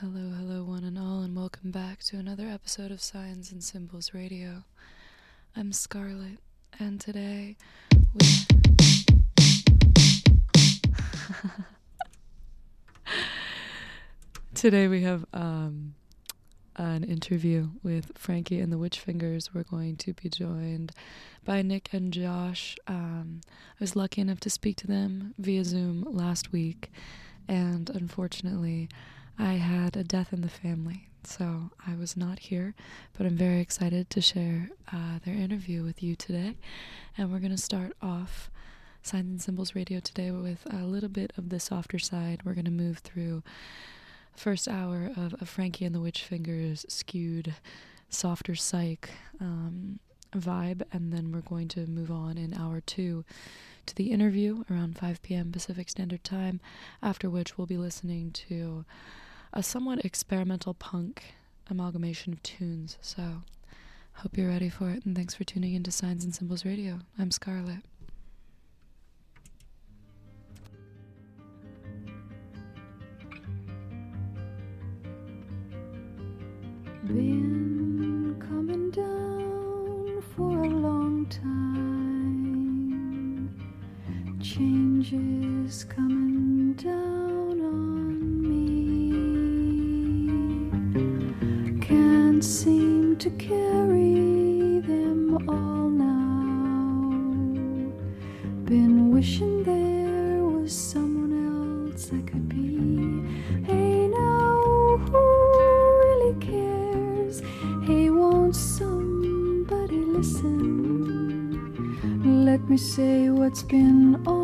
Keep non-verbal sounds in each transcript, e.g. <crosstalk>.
Hello, hello, one and all, and welcome back to another episode of Signs and Symbols Radio. I'm Scarlett, and today we. <laughs> today we have um, an interview with Frankie and the Witchfingers. We're going to be joined by Nick and Josh. Um, I was lucky enough to speak to them via Zoom last week, and unfortunately, I had a death in the family, so I was not here, but I'm very excited to share uh, their interview with you today. And we're going to start off Signs and Symbols Radio today with a little bit of the softer side. We're going to move through first hour of, Frankie and the Witch Fingers skewed softer psych um, vibe, and then we're going to move on in hour two to the interview around 5 p.m. Pacific Standard Time, after which we'll be listening to a somewhat experimental punk amalgamation of tunes. So, hope you're ready for it, and thanks for tuning into Signs and Symbols Radio. I'm Scarlett. Been coming down for a long time. Changes coming down on Seem to carry them all now. Been wishing there was someone else I could be. Hey, now, who really cares? Hey, won't somebody listen? Let me say what's been on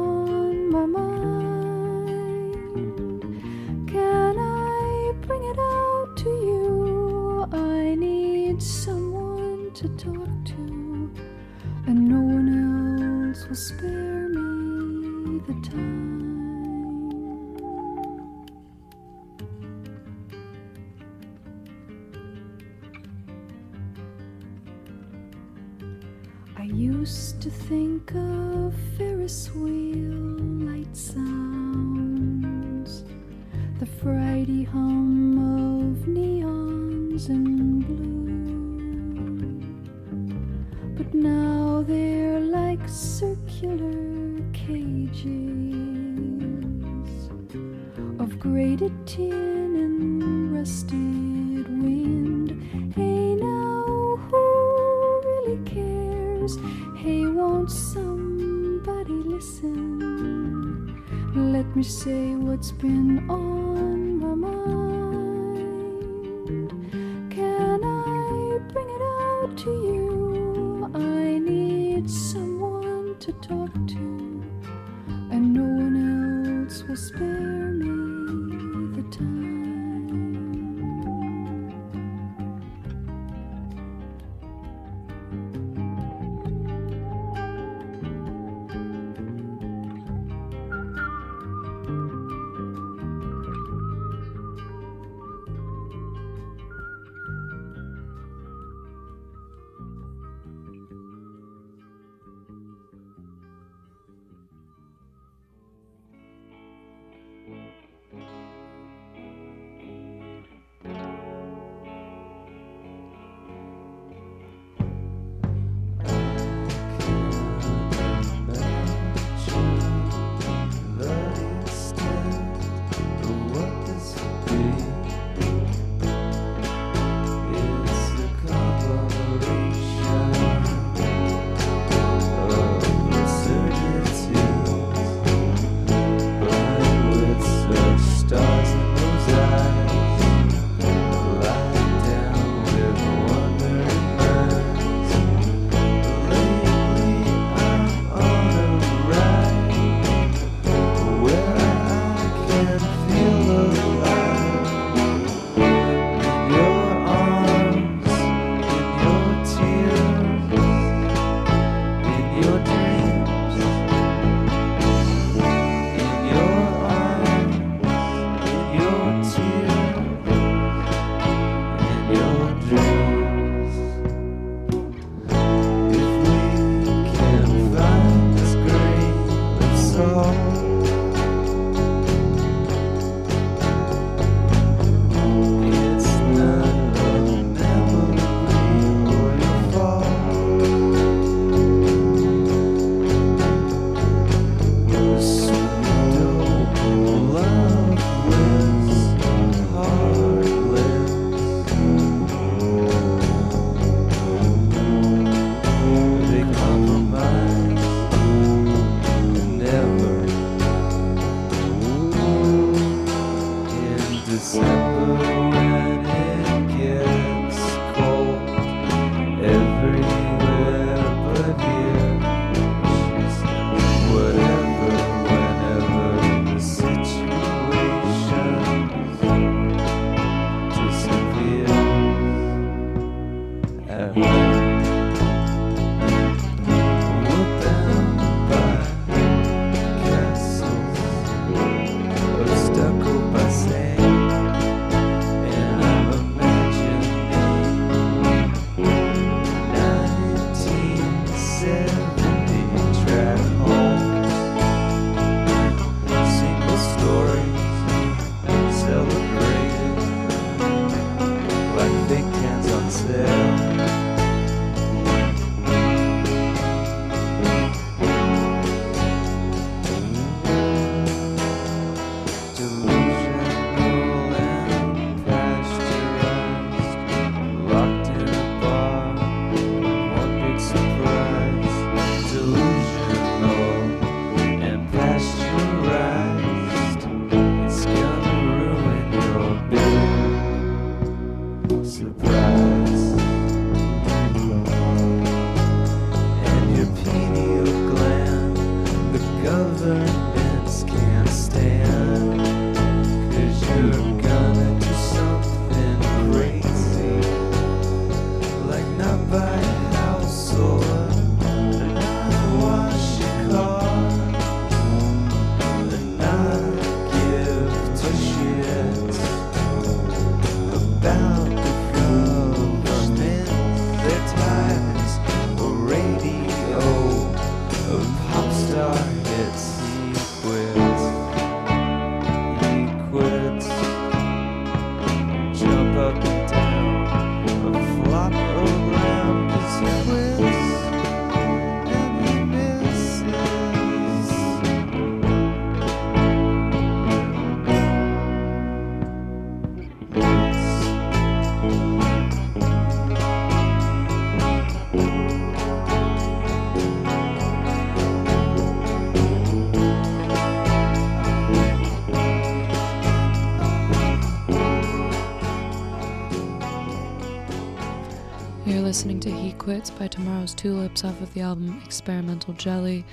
Quits by Tomorrow's Tulips off of the album Experimental Jelly.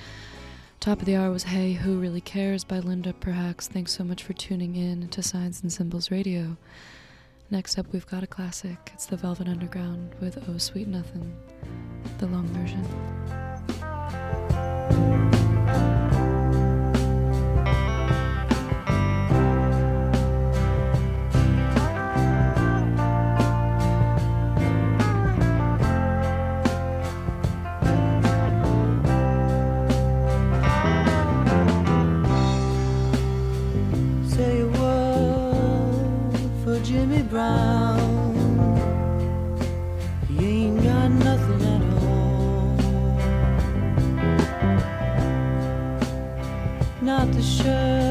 Top of the hour was Hey, Who Really Cares by Linda Perhacs. Thanks so much for tuning in to Signs and Symbols Radio. Next up, we've got a classic. It's the Velvet Underground with Oh Sweet Nothing, the long version. brown. He ain't got nothing at all. Not the shirt.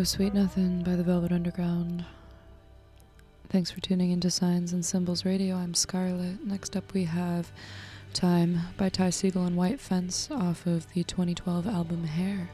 Oh Sweet Nothing by the Velvet Underground. Thanks for tuning into Signs and Symbols Radio. I'm Scarlet. Next up, we have Time by Ty Segall and White Fence off of the 2012 album Hair.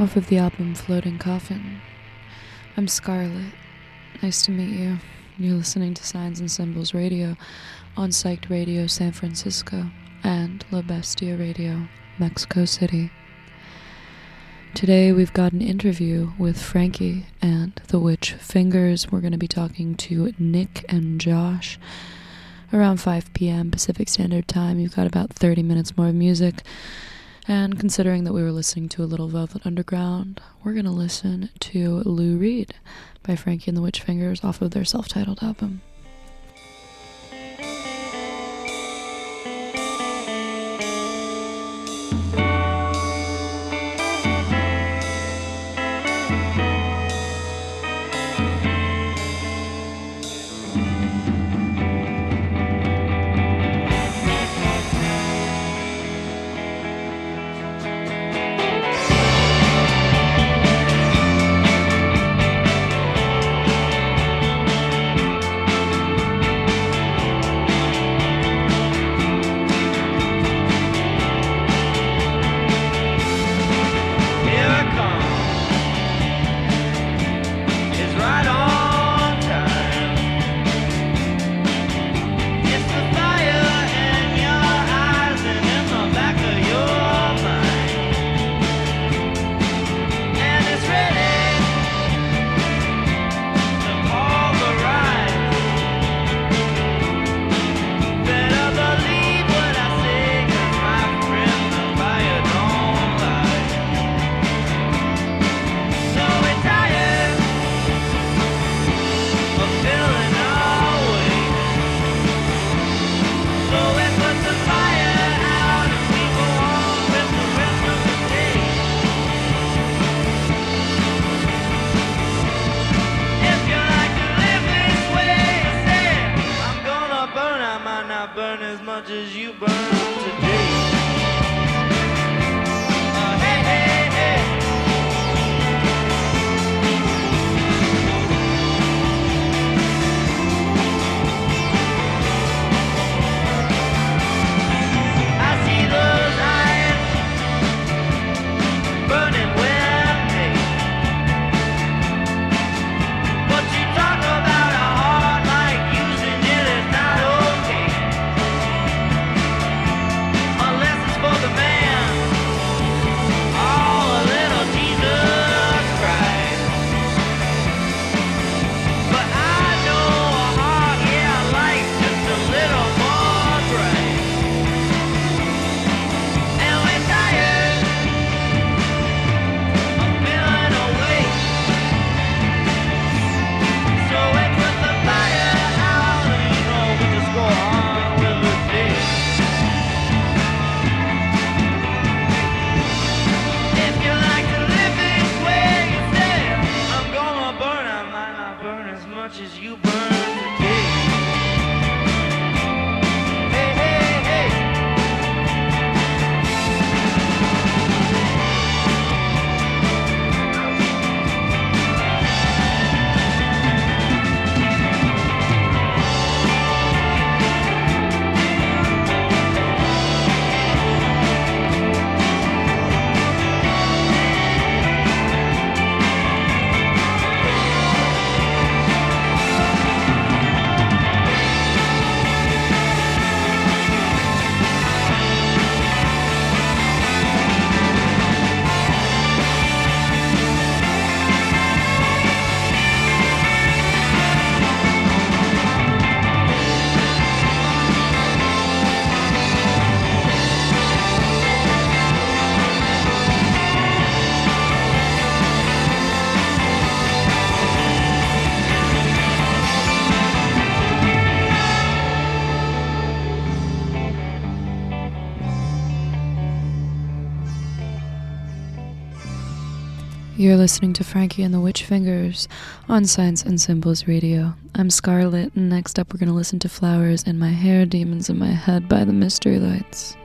Off of the album Floating Coffin. I'm Scarlett. Nice to meet you. You're listening to Signs and Symbols Radio on Psyched Radio San Francisco and La Bestia Radio Mexico City. Today we've got an interview with Frankie and the Witch Fingers. We're going to be talking to Nick and Josh around 5 p.m. Pacific Standard Time. You've got about 30 minutes more of music. And considering that we were listening to a little Velvet Underground, we're going to listen to Lou Reed by Frankie and the Witch Fingers off of their self titled album. You're listening to Frankie and the Witch Fingers on Signs and Symbols Radio. I'm Scarlet, and next up we're going to listen to Flowers in My Hair, Demons in My Head by the Mystery Lights.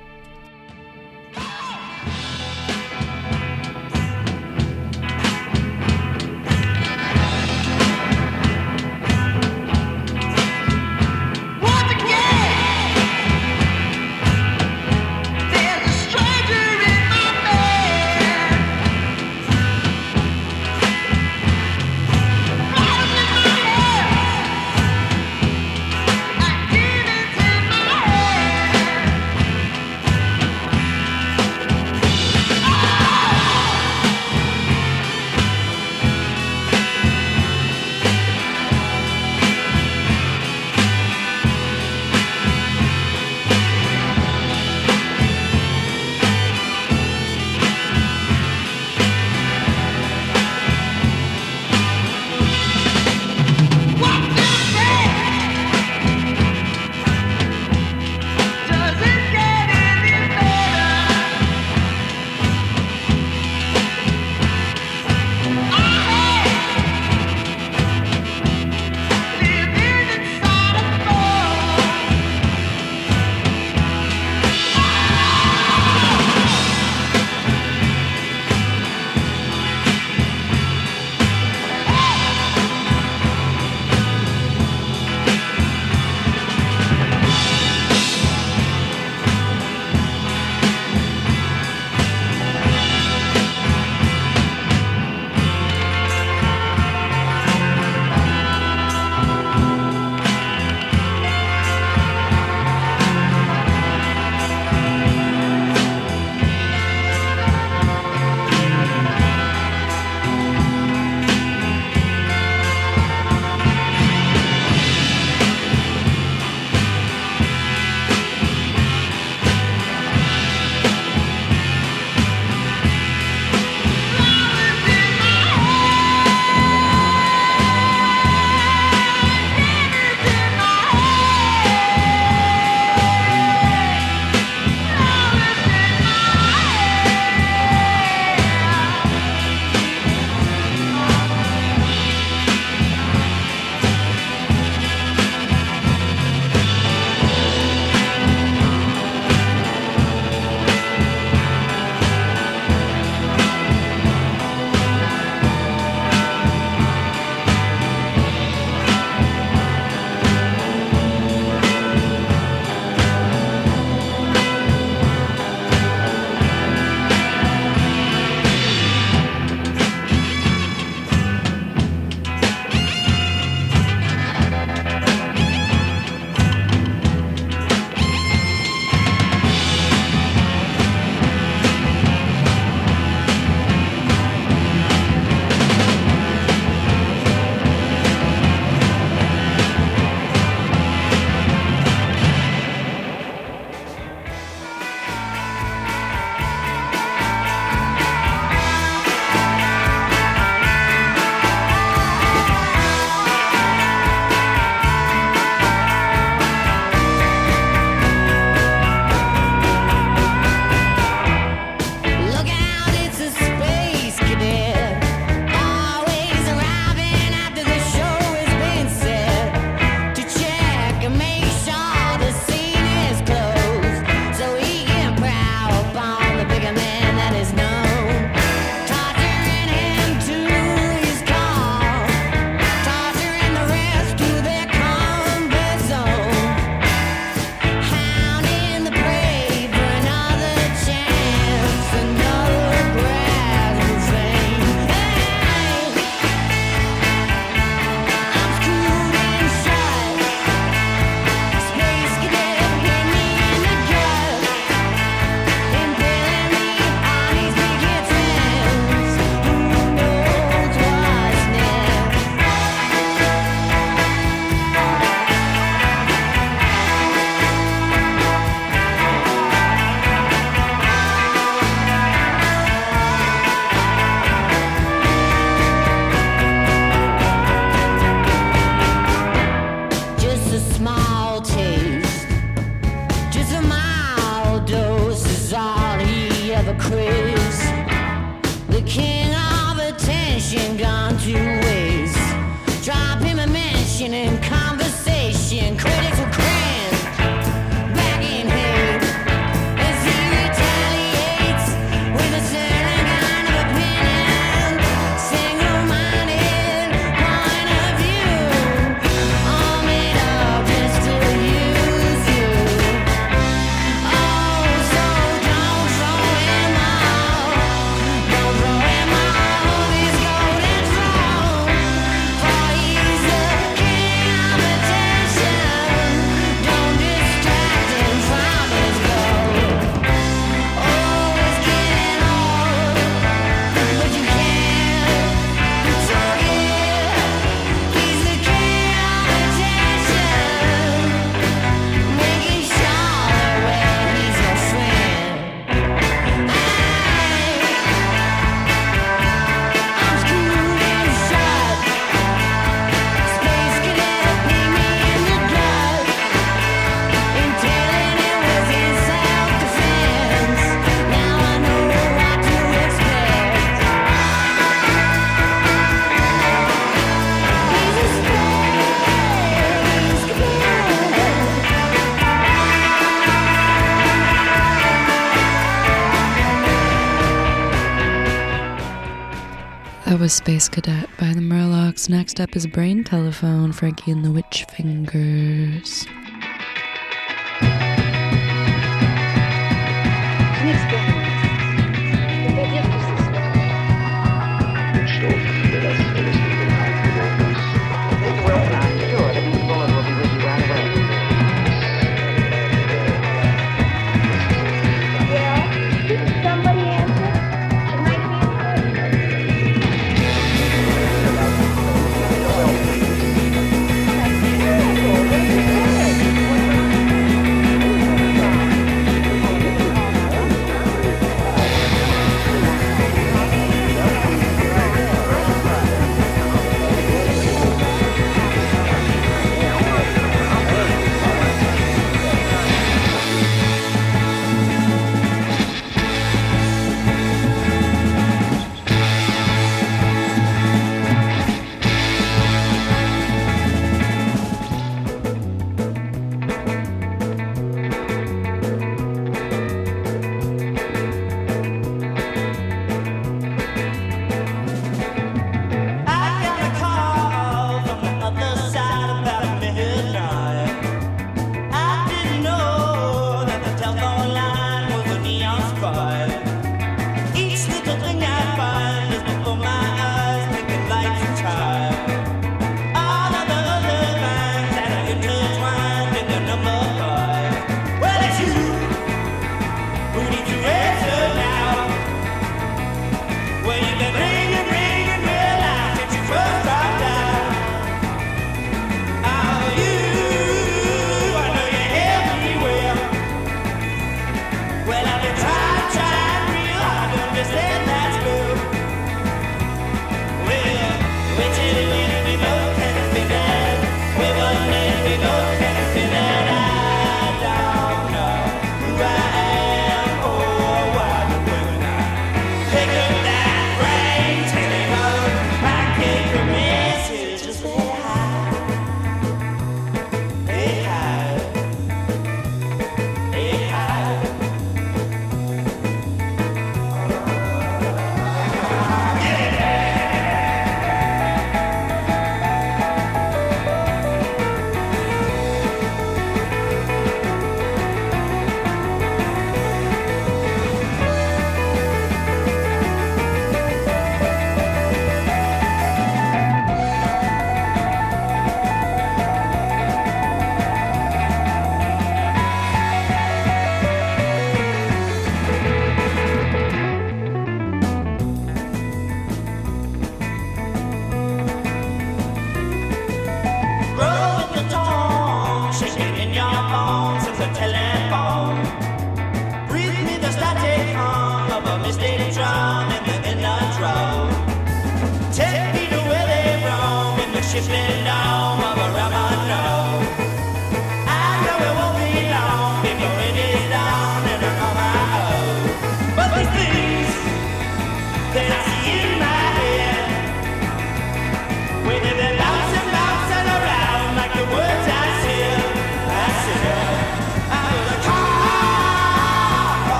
was Space Cadet by the Murlocs. Next up is Brain Telephone, Frankie and the Witch Fingers.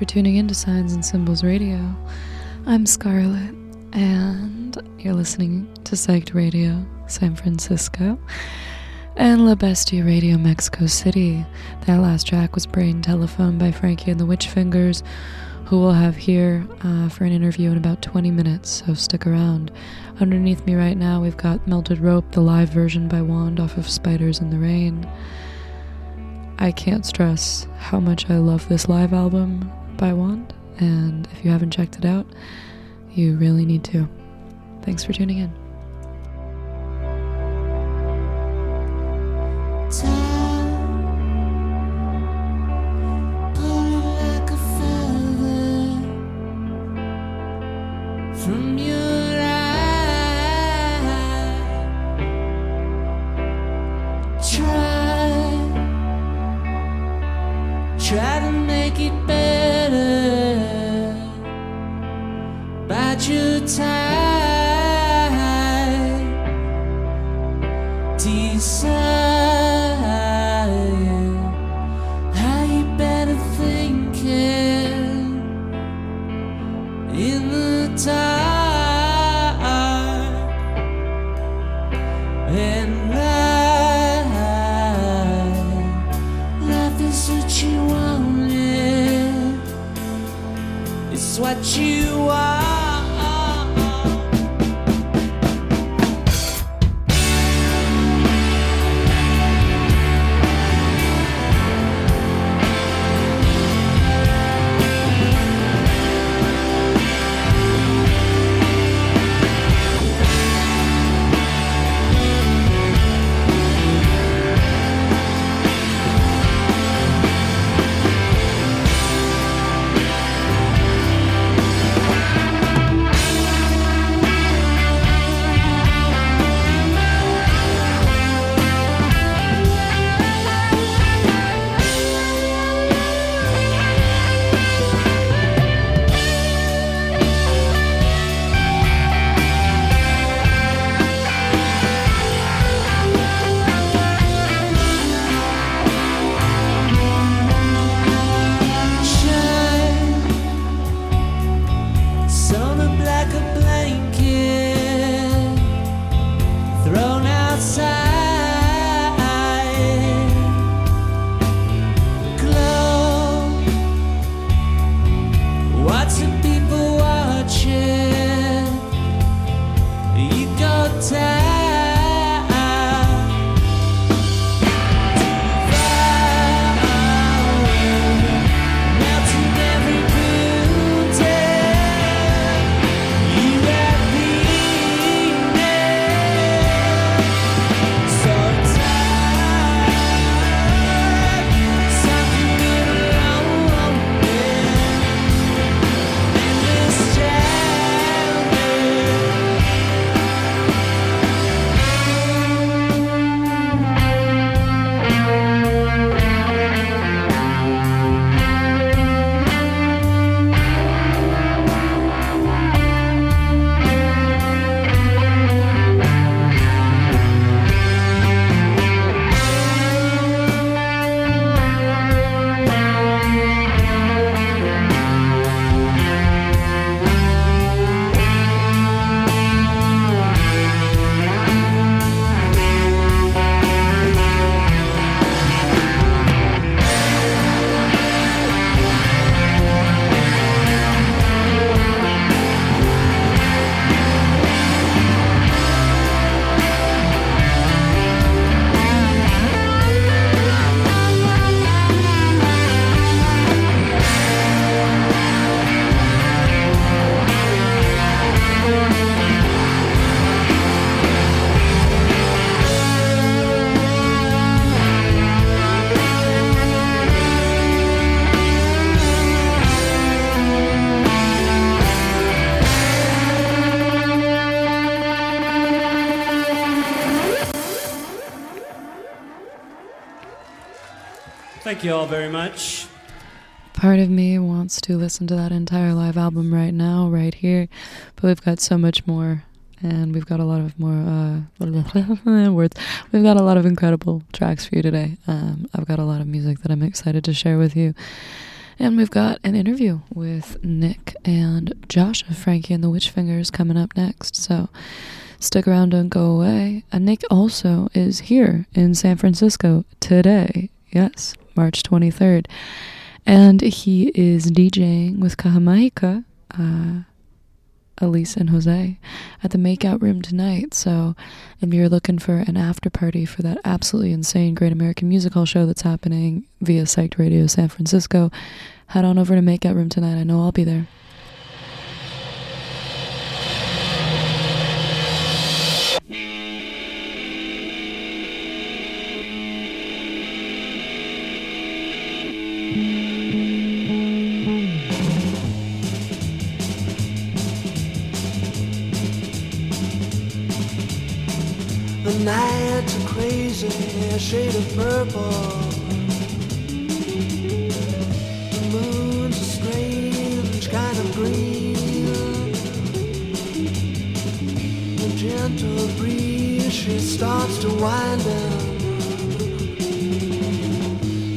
For tuning in to Signs and Symbols Radio. I'm Scarlett, and you're listening to Psyched Radio San Francisco and La Bestia Radio Mexico City. That last track was Brain Telephone by Frankie and the Witch Fingers, who we'll have here uh, for an interview in about 20 minutes, so stick around. Underneath me right now, we've got Melted Rope, the live version by Wand off of Spiders in the Rain. I can't stress how much I love this live album by Wand, and if you haven't checked it out, you really need to. Thanks for tuning in. And life, is what you wanted. It's what you are. Thank you all very much. Part of me wants to listen to that entire live album right now, right here, but we've got so much more, and we've got a lot of more uh, <laughs> words. We've got a lot of incredible tracks for you today. Um, I've got a lot of music that I'm excited to share with you, And we've got an interview with Nick and Josh of Frankie and the Witch Fingers coming up next. So stick around, don't go away. And Nick also is here in San Francisco today. Yes, March 23rd. And he is DJing with Kahamahika, uh, Elise and Jose, at the Makeout Room tonight. So if you're looking for an after party for that absolutely insane Great American Music Hall show that's happening via Psyched Radio San Francisco, head on over to Makeout Room tonight. I know I'll be there. Shade of purple. The moon's a strange kind of green. The gentle breeze, she starts to wind in.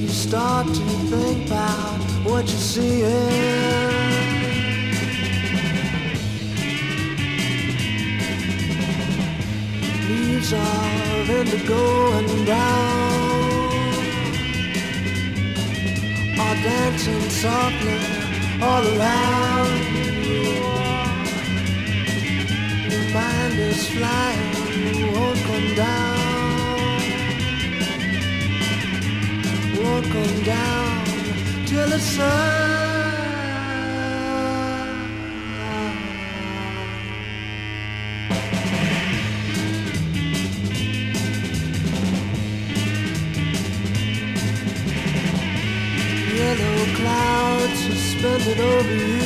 You start to think about what you're seeing. Leaves are indigo and brown are dancing softly all around. Your mind is flying, won't come down, won't come down till the sun. Suspended over you.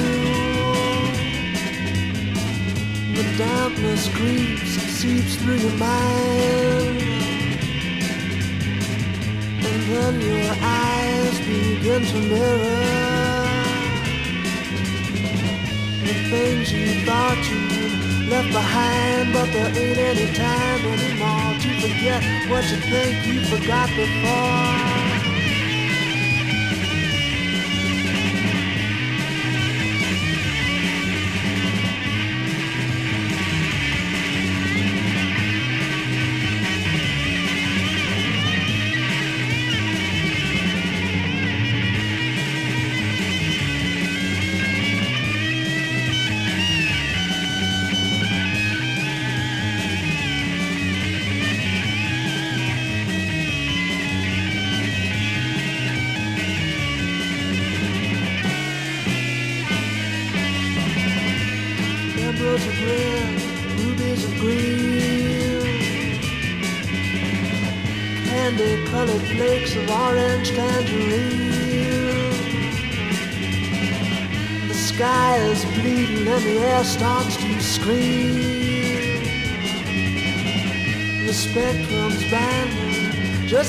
The dampness creeps, seeps through your mind. And then your eyes begin to mirror the things you thought you left behind, but there ain't any time anymore to forget what you think you forgot before.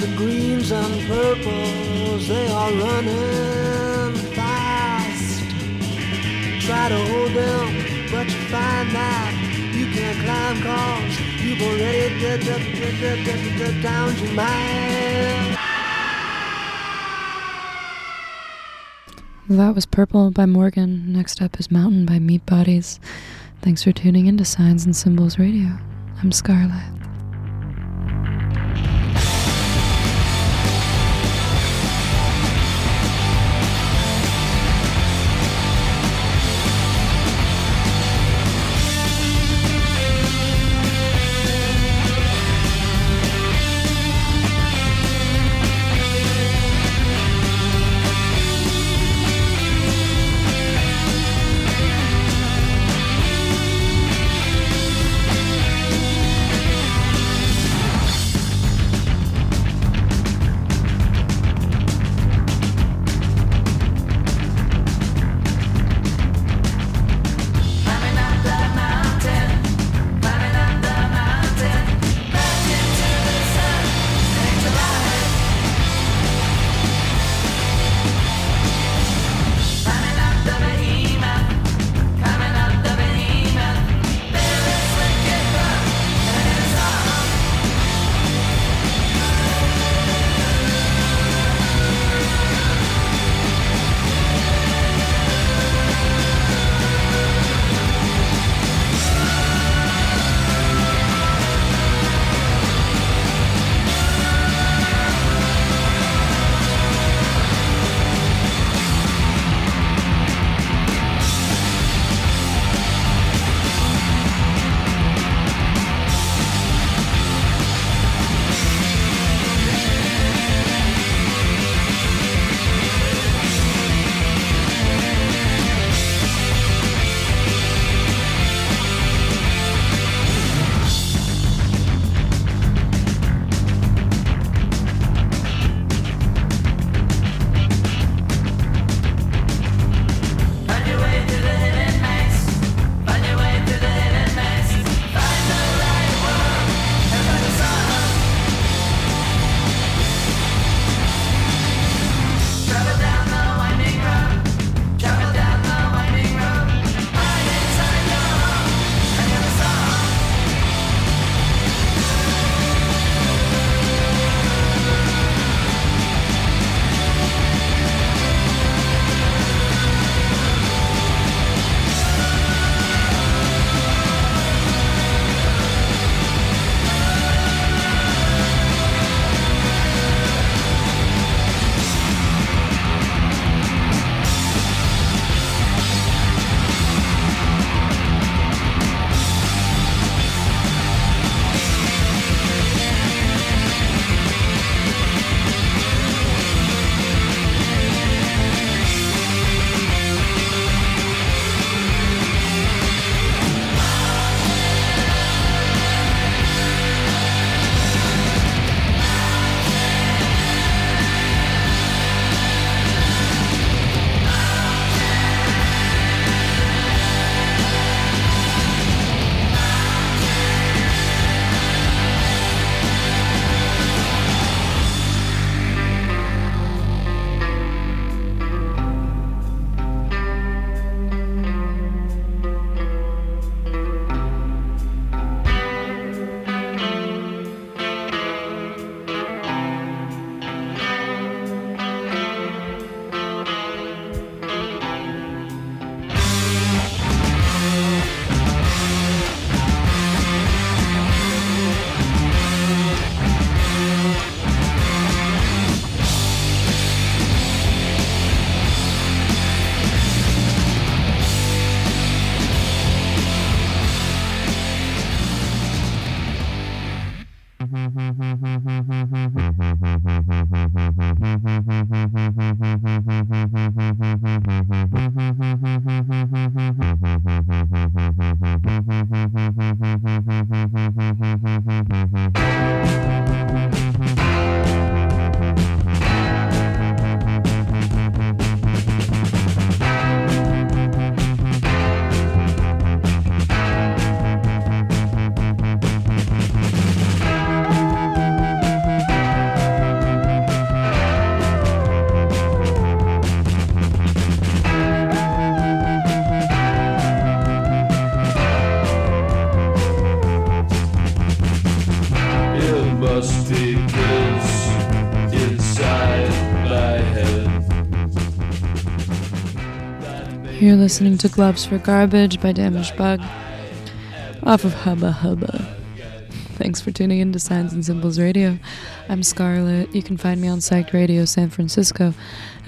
The greens and purples, they are running fast. Try to hold them, but you find that you can't climb cause you've already d- d- d- d- d- d- down your mind. That was Purple by Morgan. Next up is Mountain by Meat Bodies. Thanks for tuning in to Signs and Symbols Radio. I'm Scarlett. Listening to Gloves for Garbage by Damaged Bug off of Hubba Bubba. Thanks for tuning in to Signs and Symbols Radio. I'm Scarlett. You can find me on Psych Radio San Francisco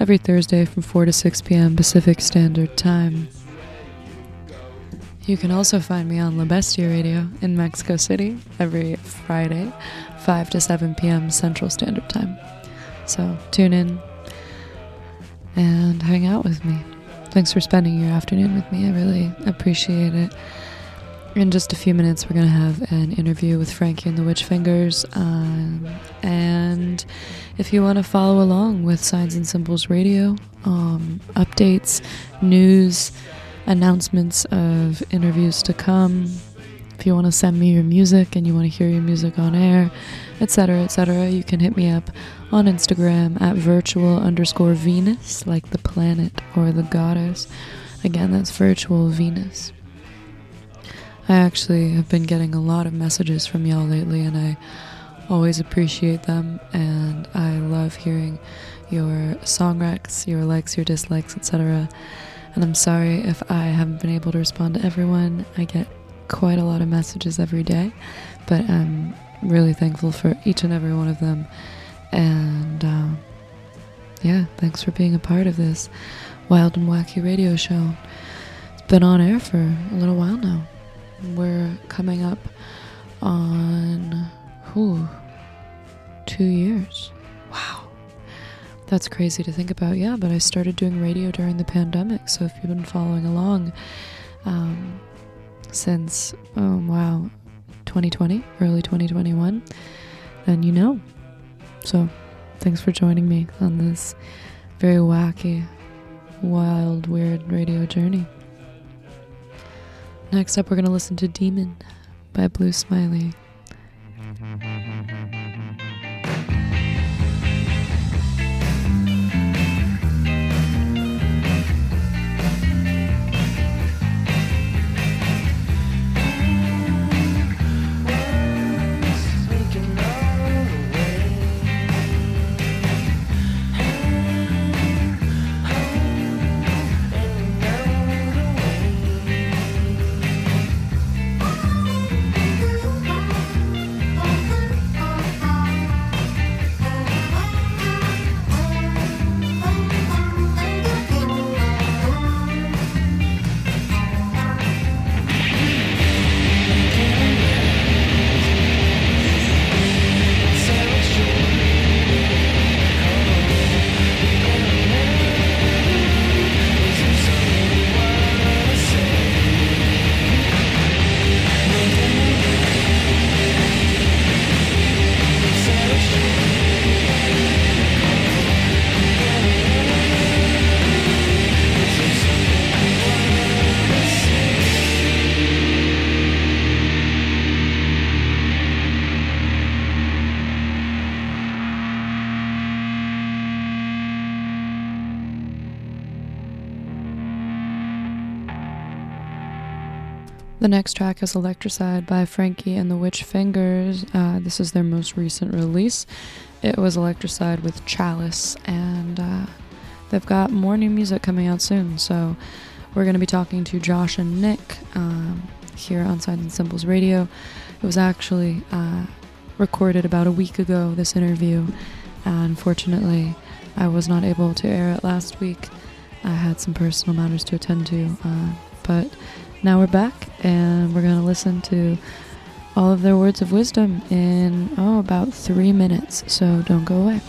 every Thursday from 4 to 6 p.m. Pacific Standard Time. You can also find me on La Bestia Radio in Mexico City every Friday, 5 to 7 p.m. Central Standard Time. So tune in and hang out with me. Thanks for spending your afternoon with me. I really appreciate it. In just a few minutes, we're going to have an interview with Frankie and the Witch Fingers. Um, and if you want to follow along with Signs and Symbols Radio, um, updates, news, announcements of interviews to come, if you want to send me your music and you want to hear your music on air, etc., etc., you can hit me up on Instagram at virtual underscore Venus, like the planet or the goddess. Again, that's virtual Venus. I actually have been getting a lot of messages from y'all lately, and I always appreciate them. And I love hearing your song recs, your likes, your dislikes, etc. And I'm sorry if I haven't been able to respond to everyone. I get quite a lot of messages every day, but I'm really thankful for each and every one of them. And uh, yeah, thanks for being a part of this wild and wacky radio show. It's been on air for a little while now. We're coming up on whew, two years. Wow. That's crazy to think about, yeah, but I started doing radio during the pandemic, so if you've been following along um, since, oh wow, 2020, early 2021, then you know. So thanks for joining me on this very wacky, wild, weird radio journey. Next up, we're going to listen to Demon by Blue Smiley. Next track is Electricide by Frankie and the Witch Fingers. Uh, this is their most recent release. It was Electricide with Chalice, and uh, they've got more new music coming out soon. So we're going to be talking to Josh and Nick um, here on Signs and Symbols Radio. It was actually uh, recorded about a week ago, this interview. unfortunately, I was not able to air it last week. I had some personal matters to attend to, uh, but now we're back and we're going to listen to all of their words of wisdom in, oh, about three minutes. So don't go away.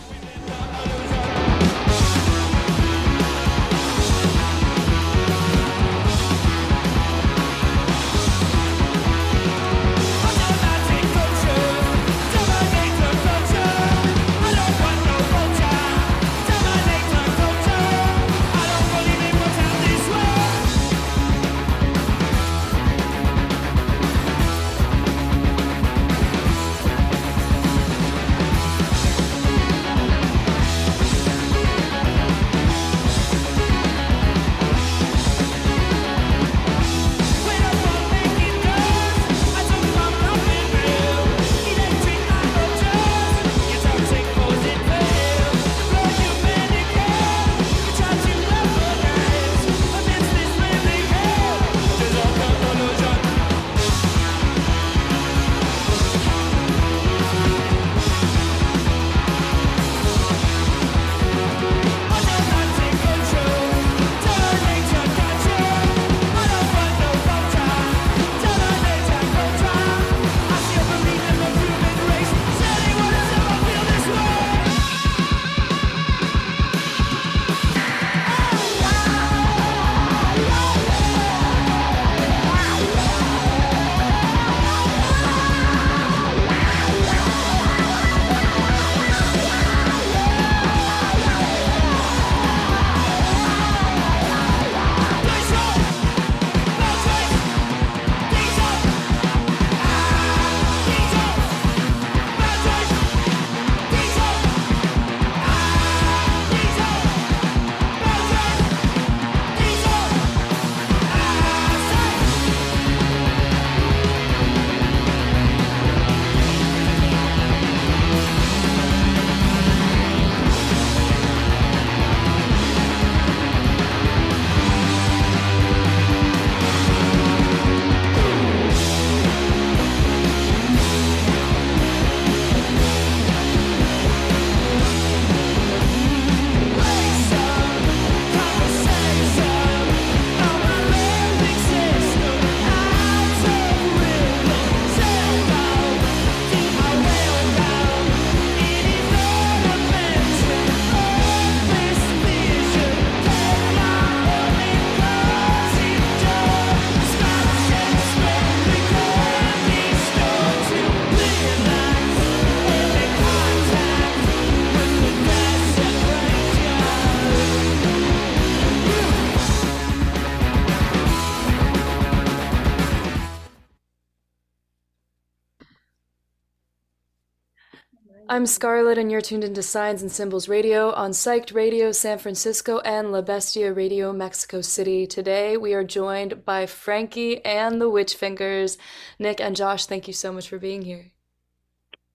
I'm Scarlett, and you're tuned into Signs and Symbols Radio on Psyched Radio San Francisco and La Bestia Radio Mexico City. Today, we are joined by Frankie and the Witch Fingers. Nick and Josh, thank you so much for being here.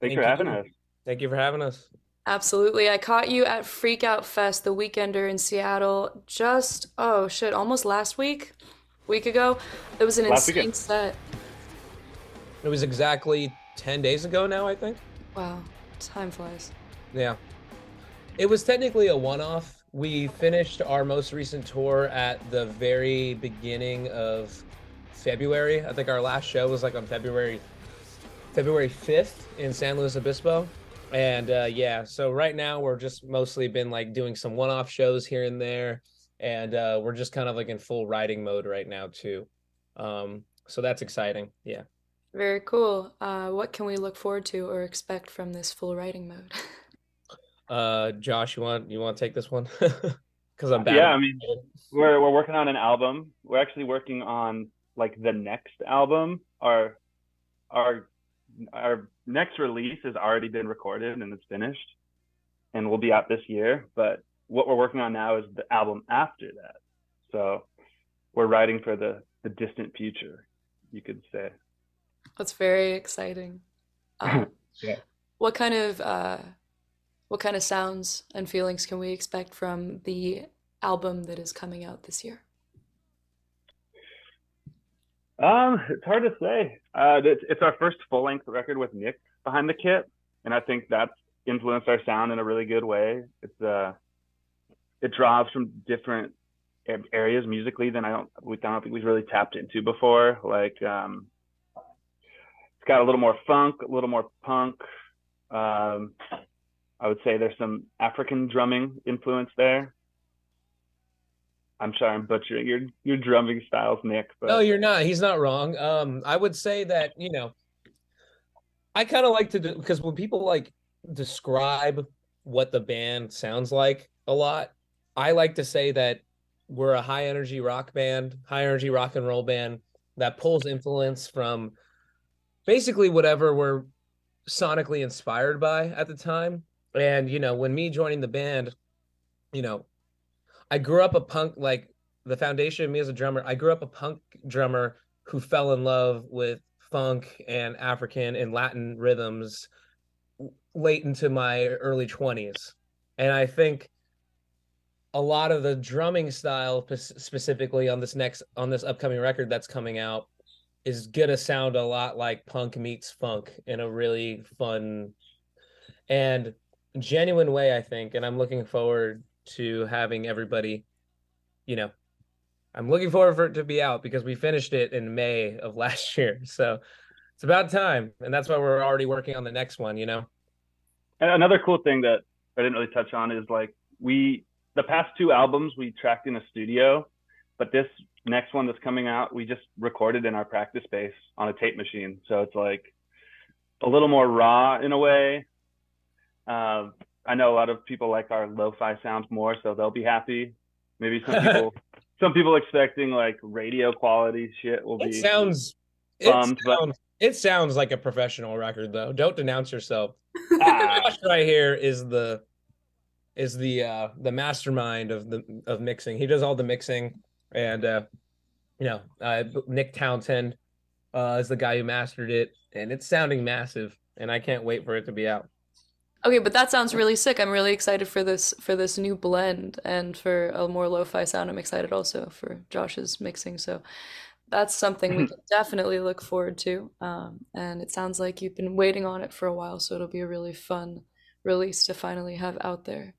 Thanks Thank for having you. us. Thank you for having us. Absolutely. I caught you at Freak Out Fest, the weekender in Seattle, just, oh shit, almost last week? Week ago? It was an Last insane weekend. set. It was exactly 10 days ago now, I think. Wow, time flies. Yeah. It was technically a one off. We finished our most recent tour at the very beginning of February. I think our last show was like on February February 5th in San Luis Obispo. And uh, yeah, so right now we're just mostly been like doing some one off shows here and there. And uh, we're just kind of like in full writing mode right now, too. Um, so that's exciting. Yeah. Very cool. Uh, what can we look forward to or expect from this full writing mode? <laughs> Uh, Josh, you want you want to take this one? <laughs> Because I'm bad. Yeah, I mean, we're we're working on an album. We're actually working on like the next album. Our our our next release has already been recorded and it's finished, and will be out this year. But what we're working on now is the album after that. So we're writing for the the distant future, you could say. That's very exciting. <clears throat> Um, Yeah. What kind of uh, what kind of sounds and feelings can we expect from the album that is coming out this year? Um, it's hard to say. Uh, it's, it's our first full length record with Nick behind the kit, and I think that's influenced our sound in a really good way. It's uh, it draws from different areas musically than I don't we I don't think we've really tapped into before. Like um, got a little more funk, a little more punk. Um, I would say there's some African drumming influence there. I'm sorry, I'm butchering your your drumming styles, Nick. But No, you're not. He's not wrong. Um, I would say that, you know, I kind of like to do because when people like describe what the band sounds like a lot, I like to say that we're a high energy rock band, high energy rock and roll band that pulls influence from basically whatever we're sonically inspired by at the time. And, you know, when me joining the band, you know, I grew up a punk like the foundation of me as a drummer. I grew up a punk drummer who fell in love with funk and African and Latin rhythms late into my early 20s. And I think a lot of the drumming style specifically on this next on this upcoming record that's coming out is to sound a lot like punk meets funk in a really fun and genuine way I think and I'm looking forward to having everybody you know I'm looking forward for it to be out because we finished it in May of <laughs> last year. So it's about time. And that's why we're already working on the next one, you know? And another cool thing that I didn't really touch on is like we the past two albums we tracked in a studio, but this next one that's coming out we just recorded in our practice space on a tape machine. So it's like a little more raw in a way. Uh, I know a lot of people like our lo-fi sounds more, so they'll be happy. Maybe some <laughs> people some people expecting like radio quality shit will It be sounds it bummed, but- sounds it sounds like a professional record though. Don't denounce yourself. Josh right here is the is the uh the mastermind of the of mixing. He does all the mixing and uh you know, uh Nick Townsend uh is the guy who mastered it and it's sounding massive and I can't wait for it to be out. Okay, but that sounds really sick. I'm really excited for this for this new blend and for a more lo-fi sound. I'm excited also for Josh's mixing. So that's something we can definitely look forward to. Um, and it sounds like you've been waiting on it for a while, so it'll be a really fun release to finally have out there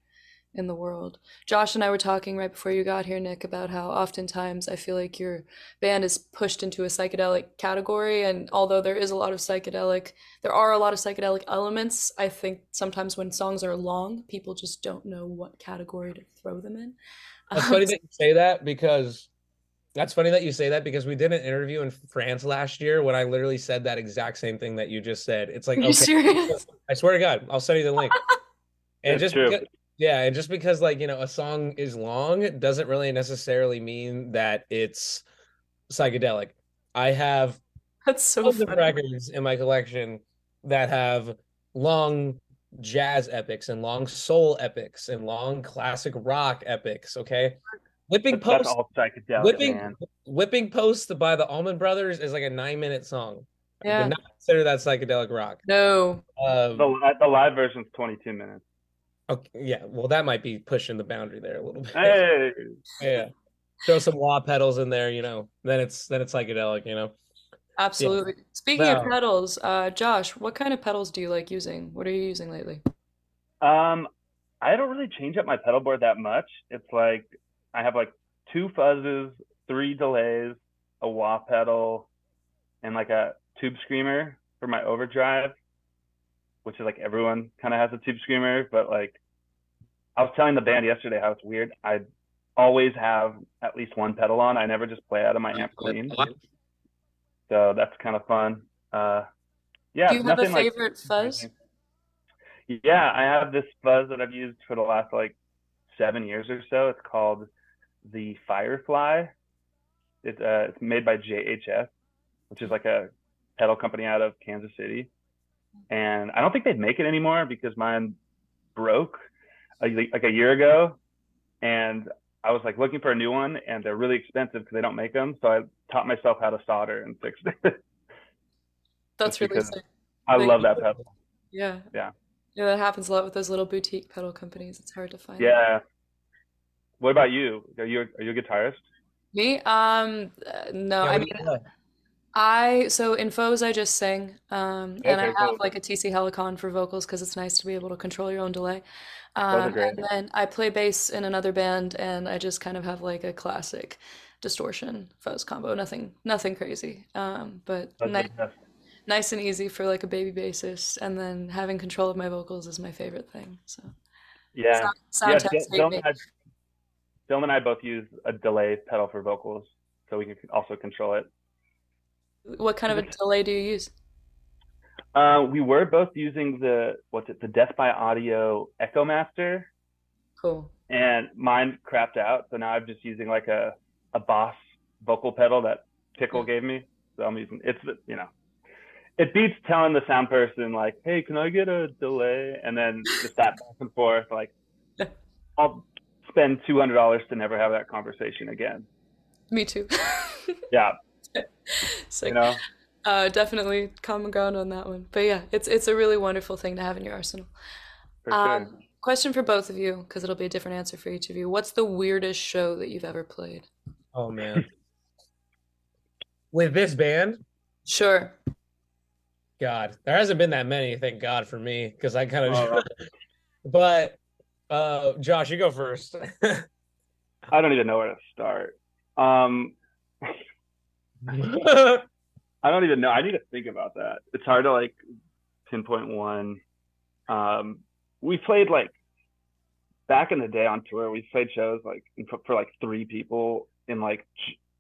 in the world. Josh and I were talking right before you got here, Nick, about how oftentimes I feel like your band is pushed into a psychedelic category. And although there is a lot of psychedelic, there are a lot of psychedelic elements. I think sometimes when songs are long, people just don't know what category to throw them in. That's Um, funny that you say that because that's funny that you say that because we did an interview in France last year when I literally said that exact same thing that you just said. It's like Are you okay, serious? I swear to God, I'll send you the link. <laughs> And It's just true. because, yeah, and just because like you know a song is long doesn't really necessarily mean that it's psychedelic. I have <laughs> That's so tons of funny. records in my collection that have long jazz epics and long soul epics and long classic rock epics. Okay, whipping That's, that's post, all psychedelic, whipping man. whipping post by the Allman Brothers is like a nine minute song. I Yeah. would not consider that psychedelic rock. No. Um, The, li- the live version's 22 minutes. Okay, yeah, well, that might be pushing the boundary there a little <laughs> bit. Hey, Yeah, throw some wah pedals in there, you know. Then it's then it's psychedelic, you know. Absolutely. Speaking of pedals, uh, Josh, what kind of pedals do you like using? What are you using lately? Um, I don't really change up my pedal board that much. It's like I have like two fuzzes, three delays, a wah pedal, and like a tube screamer for my overdrive, which is like everyone kind of has a tube screamer. But like, I was telling the band yesterday how it's weird. I always have at least one pedal on. I never just play out of my amp clean. So that's kind of fun. Uh, yeah, do you have a nothing like favorite fuzz? yeah, I have this fuzz that I've used for the last like seven years or so. It's called the Firefly. It, uh, it's made by JHS, which is like a pedal company out of Kansas City. And I don't think they'd make it anymore because mine broke a, like a year ago. And I was like looking for a new one, and they're really expensive because they don't make them. So I taught myself how to solder and fix it. <laughs> That's really because sick. I Like- love that pedal. Yeah. Yeah. Yeah, that happens a lot with those little boutique pedal companies. It's hard to find. them. Yeah. What about you? Are you are you a guitarist? Me? Um, uh, no. Yeah, I mean, you play? I so in Foes I just sing, um, and I have cool. like a TC Helicon for vocals because it's nice to be able to control your own delay. Um, and then I play bass in another band, and I just kind of have like a classic distortion Foes combo. Nothing, nothing crazy. Um, but nice, nice and easy for like a baby bassist, and then having control of my vocals is my favorite thing. So Yeah. sound, sound Dylan techs hate Dylan me. and I, Dylan and I both use a delay pedal for vocals, so we can also control it. What kind of a delay do you use? Uh, we were both using the what's it, the Death by Audio Echo Master, Cool. and mine crapped out. So now I'm just using like a a Boss vocal pedal that Pickle gave me. So I'm using it's the- you know, it beats telling the sound person like, hey, can I get a delay? And then just that back and forth. Like, <laughs> I'll spend two hundred dollars to never have that conversation again. Me too. <laughs> Yeah, <laughs> Sick. you know. Uh, definitely common ground on that one. But yeah, it's it's a really wonderful thing to have in your arsenal. For sure. Um, question for both of you, because it'll be a different answer for each of you. What's the weirdest show that you've ever played? Oh man. <laughs> With this band, Sure. God, there hasn't been that many, thank God for me, because I kind of. Oh. <laughs> but uh, Josh, you go first. I don't even know where to start. Um, <laughs> I don't even know. I need to think about that. It's hard to like pinpoint one. Um, we played like back in the day on tour. We played shows like for, for like three people in like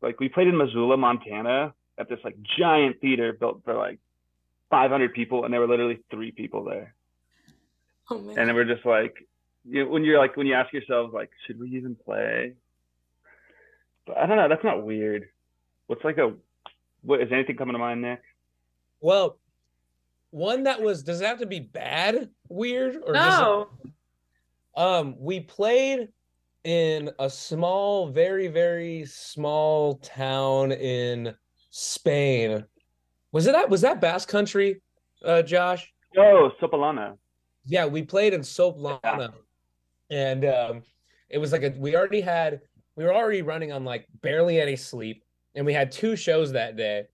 like we played in Missoula, Montana, at this like giant theater built for like 500 people, and there were literally three people there. Oh man. And we're just like, you know, when you're like, when you ask yourself, like, should we even play? But I don't know. That's not weird. What's like a, what is anything coming to mind, Nick? well, one that was does it have to be bad, weird, or just no. Um, we played in a small, very, very small town in Spain. Was it that was that Basque country, uh, Josh? Oh, Sopelana. Yeah, we played in Sopelana. And um it was like a we already had we were already running on like barely any sleep, and we had two shows that day.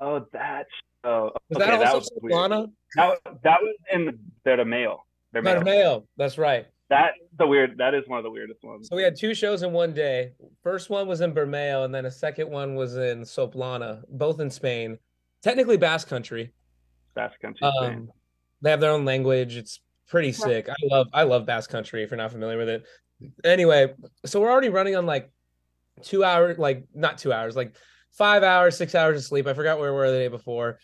Oh, that. Oh, Was okay, that also was weird. Sopelana? That, was- that was in Bermeo. Bermeo, that's right. That the weird. That is one of the weirdest ones. So we had two shows in one day. First one was in Bermeo, and then a second one was in Sopelana, both in Spain. Technically Basque country. Basque country. Spain. Um, they have their own language. It's pretty sick. I love I love Basque country. If you're not familiar with it, anyway. So we're already running on like two hours, like not two hours, like five hours, six hours of sleep. I forgot where we were the day before.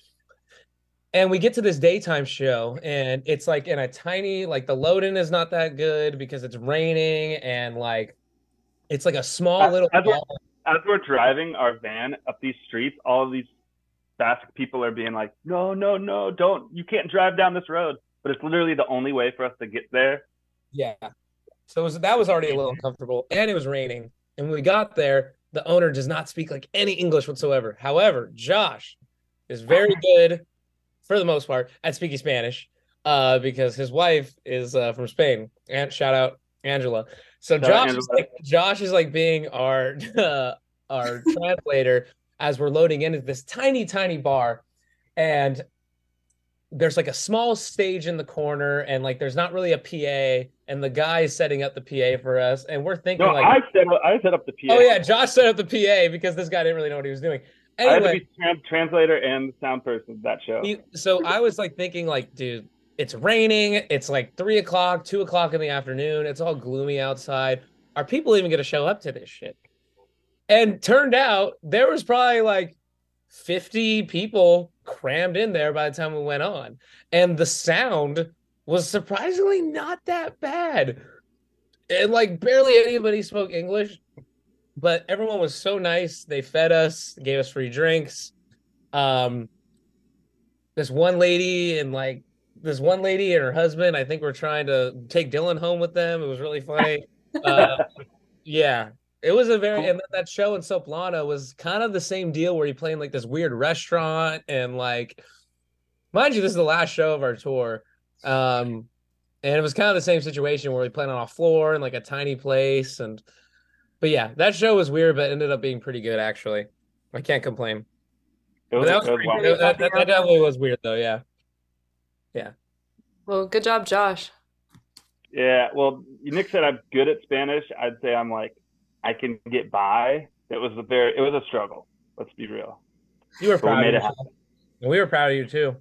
And we get to this daytime show, and it's like in a tiny, like the load in is not that good because it's raining, and like it's like a small As- little. as we're- as we're driving our van up these streets, all of these Basque people are being like, "No, no, no, don't! You can't drive down this road." but it's literally the only way for us to get there. Yeah. So it was, that was already a little uncomfortable, and it was raining. And when we got there, the owner does not speak like any English whatsoever. However, Josh is very good, for the most part, at speaking Spanish, uh, because his wife is uh, from Spain. And shout out Angela. So Shout out Josh is like Josh is like being our uh, <laughs> our translator as we're loading into this tiny tiny bar, and there's like a small stage in the corner, and like there's not really a PA, and the guy is setting up the PA for us, and we're thinking No, like, I set up, I set up the PA. oh yeah, Josh set up the PA because this guy didn't really know what he was doing. I had to Anyway, be tran- translator and sound person of that show. he- so I was like thinking, like, dude, it's raining. It's like three o'clock, two o'clock in the afternoon. It's all gloomy outside. Are people even going to show up to this shit? And turned out there was probably like 50 people crammed in there by the time we went on. And the sound was surprisingly not that bad. And like barely anybody spoke English, but everyone was so nice. They fed us, gave us free drinks. Um, this one lady and like this one lady and her husband, I think were trying to take Dylan home with them. It was really funny. Uh, <laughs> yeah, it was a very and that show in Sopelana was kind of the same deal where you play in like this weird restaurant and like, mind you, this is the last show of our tour. Um, and it was kind of the same situation where we played on a floor in like a tiny place and but yeah, that show was weird, but ended up being pretty good actually. I can't complain. It was, that, was was pretty, wild. that, that- that definitely was weird though, yeah. Yeah. Well, good job, Josh. Yeah, well, Nick said I'm good at Spanish. I'd say I'm like I can get by. It was a very, it was a struggle. Let's be real. You were But we proud made of it happen. And we were proud of you too.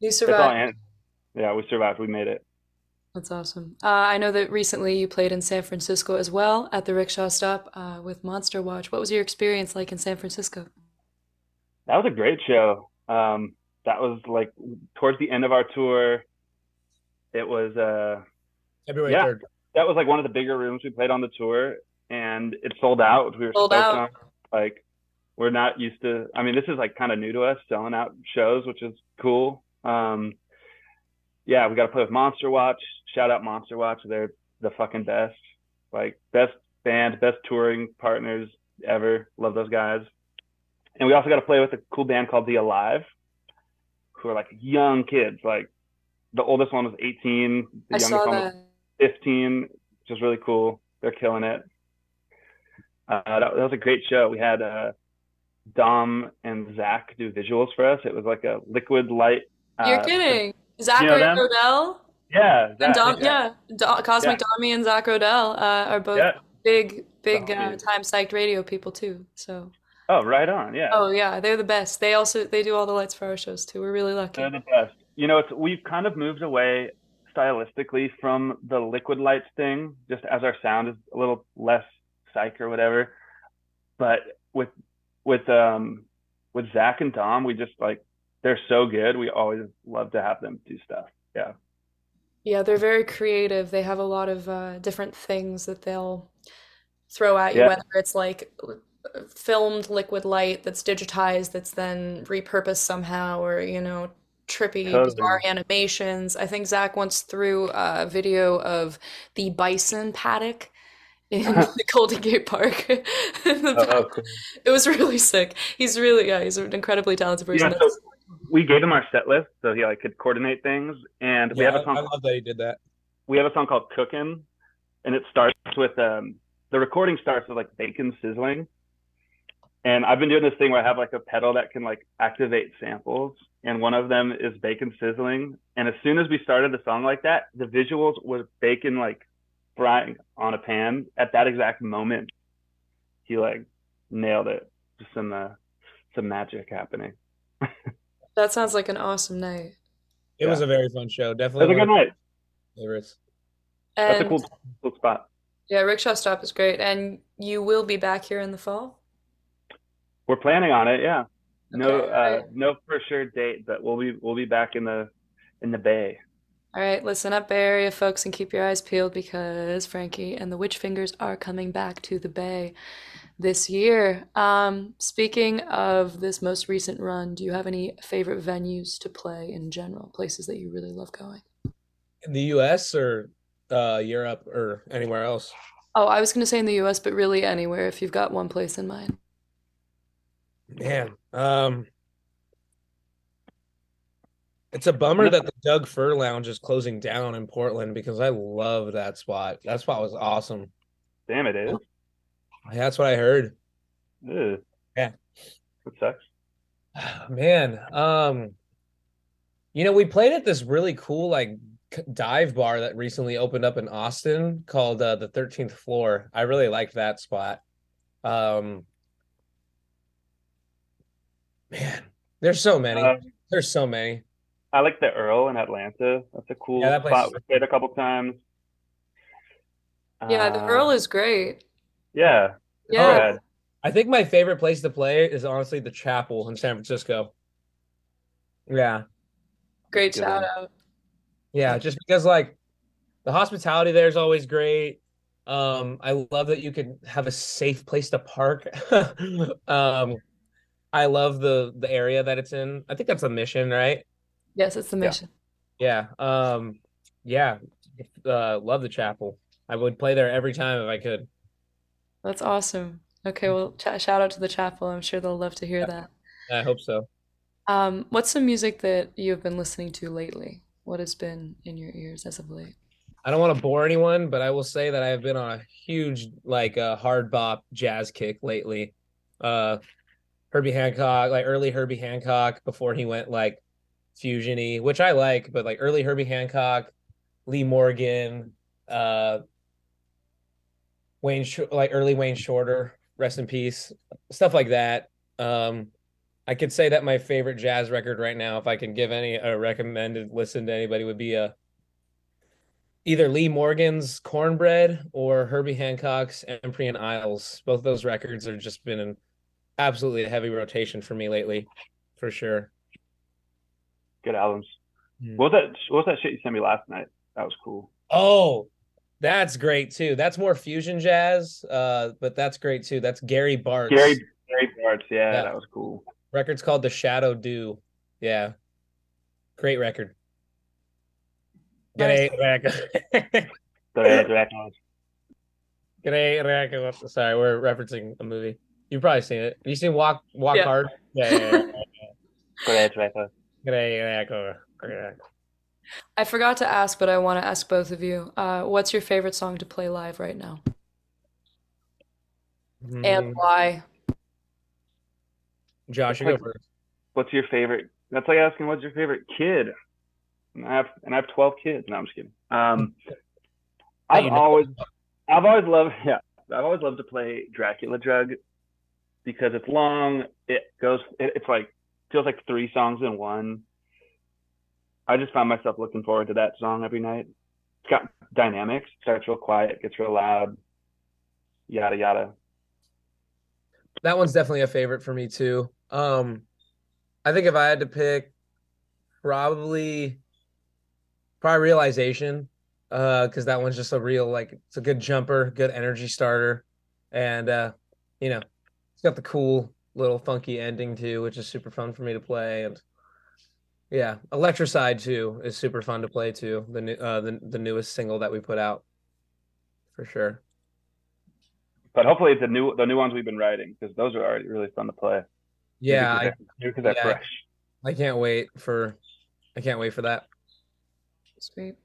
You It's all survived. An- yeah, we survived. We made it. That's awesome. Uh, I know that recently you played in San Francisco as well at the rickshaw stop uh, with Monster Watch. What was your experience like in San Francisco? That was a great show. Um, that was like towards the end of our tour. It was uh February Yeah. 3rd. that was like one of the bigger rooms we played on the tour, and it sold out, which we were Sold out. on. Like we're not used to. I mean, this is like kind of new to us, selling out shows, which is cool. Um, yeah, we got to play with Monster Watch. Shout out Monster Watch. They're the fucking best. Like best band, best touring partners ever. Love those guys. And we also got to play with a cool band called The Alive, who are like young kids. Like the oldest one was 18. The I youngest one was 15, which is really cool. They're killing it. Uh, that, that was a great show. We had uh, Dom and Zach do visuals for us. It was like a liquid light. Uh, You're kidding. Zachary you know? Rodell Yeah, and Dom, yeah, Do- Cosmic Yeah. Dommy and Zach Rodell uh, are both Yeah. big, big Oh, uh, time psyched radio people too. So, Oh, right on. Yeah. oh yeah, they're the best. They also they do all the lights for our shows too. We're really lucky. They're the best. You know, it's we've kind of moved away stylistically from the liquid lights thing, just as our sound is a little less psych or whatever. But with with um with Zach and Dom, we just like they're so good. We always love to have them do stuff. Yeah. Yeah, they're very creative. They have a lot of uh, different things that they'll throw at you, Yeah. whether it's like filmed liquid light that's digitized, that's then repurposed somehow, or you know, trippy, Totally. bizarre animations. I think Zach once threw a video of the bison paddock in <laughs> the Golden Gate Park. <laughs> Oh, cool. It was really sick. He's really, yeah, he's an incredibly talented person. Yeah, so we gave him our set list so he like could coordinate things, and we have I, a song. I love that he did that. we have a song called Cookin', and it starts with um the recording starts with like bacon sizzling. And I've been doing this thing where I have like a pedal that can like activate samples, and one of them is bacon sizzling. And as soon as we started the song like that, the visuals was bacon like frying on a pan. At that exact moment, he like nailed it. Just some uh, some magic happening. That sounds like an awesome night. It was a very fun show. That Definitely was a good night. my favorites. That's a cool cool spot. yeah, Rickshaw Stop is great. And you will be back here in the fall? We're planning on it. Yeah. No, Okay, uh, no for sure date, but we'll be we'll be back in the in the bay. All right, listen up, Bay Area folks, and keep your eyes peeled because Frankie and the Witch Fingers are coming back to the Bay. This year. Um, speaking of this most recent run, do you have any favorite venues to play in general? Places that you really love going? In the US or uh Europe or anywhere else? Oh, I was going to say in the US, but really anywhere if you've got one place in mind. Man, um it's a bummer that the Doug Fir Lounge is closing down in Portland because I love that spot. That spot was awesome. Damn it is. That's what I heard. Ugh. Yeah. It sucks. <sighs> Man, um, you know, we played at this really cool like dive bar that recently opened up in Austin called uh, the 13th Floor. I really liked that spot. Um, man, there's so many. Uh, There's so many. I like the Earl in Atlanta. That's a cool Yeah, that spot. is- We played a couple times. Yeah, the Uh, Earl is great. Yeah. Yeah. rad. I think my favorite place to play is honestly the Chapel in San Francisco. Yeah. Great Good shout one. out. Yeah, just because like the hospitality there is always great. Um, I love that you can have a safe place to park. <laughs> um, I love the the area that it's in. I think that's a mission, right? Yes, it's the mission. Yeah. Um, yeah. Uh, love the chapel. I would play there every time if I could. That's awesome. Okay, well, ch- shout out to the chapel. I'm sure they'll love to hear that. I hope so. Um, what's some music that you've been listening to lately? What has been in your ears as of late? I don't want to bore anyone, but I will say that I have been on a huge like uh, hard bop jazz kick lately. Uh, Herbie Hancock, like early Herbie Hancock before he went like fusiony, which I like, but like early Herbie Hancock, Lee Morgan, uh, Wayne, like early Wayne Shorter, rest in peace, stuff like that. Um, I could say that my favorite jazz record right now, if I can give any a recommended listen to anybody, would be a either Lee Morgan's Cornbread or Herbie Hancock's Empyrean Isles. Both those records have just been in absolutely a heavy rotation for me lately, for sure. Good albums. Hmm. What was that? What was that shit you sent me last night? That was cool. Oh, that's great too. That's more fusion jazz, uh, but that's great too. That's Gary Bartz. Gary Gary Bartz. Yeah, Yeah. that was cool. Record's called The Shadow Do. Yeah. Great record. Nice. Great record. The- the record. Great record. Sorry, we're referencing a movie. You've probably seen it. Have you seen Walk Walk Yeah. Hard? Yeah, yeah, yeah, yeah. Great record. Great record. Great record. I forgot to ask, but I want to ask both of you. Uh, what's your favorite song to play live right now? Mm, And why? Josh, you go first. What's your favorite? That's like asking what's your favorite kid. And I have and I have twelve kids. No, I'm just kidding. Um, <laughs> I've always I've always loved <laughs> yeah I've always loved to play Dracula Drug because it's long. It goes. It, it's like feels like three songs in one. I just found myself looking forward to that song every night. It's got dynamics. Starts real quiet, gets real loud. Yada yada. That one's definitely a favorite for me too. Um, I think if I had to pick, probably, probably realization, uh, because that one's just a real like it's a good jumper, good energy starter, and uh, you know, it's got the cool little funky ending too, which is super fun for me to play, and yeah, Electricide too is super fun to play too. The new, uh, the the newest single that we put out, for sure. But hopefully it's the new the new ones we've been writing because those are already really fun to play. Yeah, I, because they're yeah. fresh. I can't wait for, I can't wait for that. Sweet.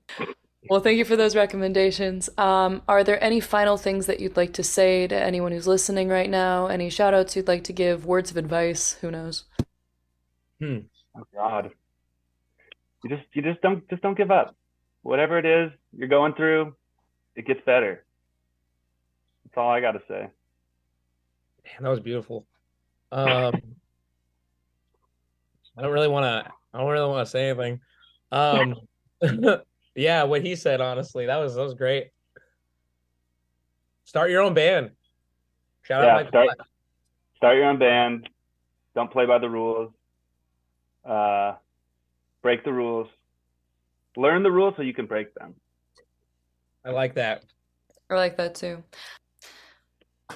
Well, thank you for those recommendations. Um, are there any final things that you'd like to say to anyone who's listening right now? Any shout outs you'd like to give? Words of advice? Who knows? Hmm. Oh God. You just you just don't just don't give up. Whatever it is you're going through, it gets better. That's all I gotta say. Man, that was beautiful. Um, I don't really want to. I don't really want to say anything. Um, <laughs> yeah, what he said, honestly, that was that was great. Start your own band. Shout Yeah, out, start- Black. Start your own band. Don't play by the rules. Uh, break the rules. Learn the rules so you can break them. I like that. I like that too.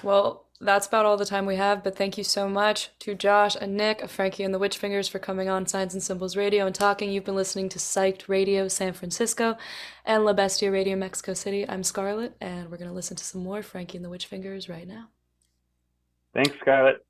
Well, that's about all the time we have, but thank you so much to Josh and Nick of Frankie and the Witch Fingers for coming on Signs and Symbols Radio and talking. You've been listening to Psyched Radio San Francisco and La Bestia Radio Mexico City. I'm Scarlett, and we're going to listen to some more Frankie and the Witch Fingers right now. Thanks, Scarlett.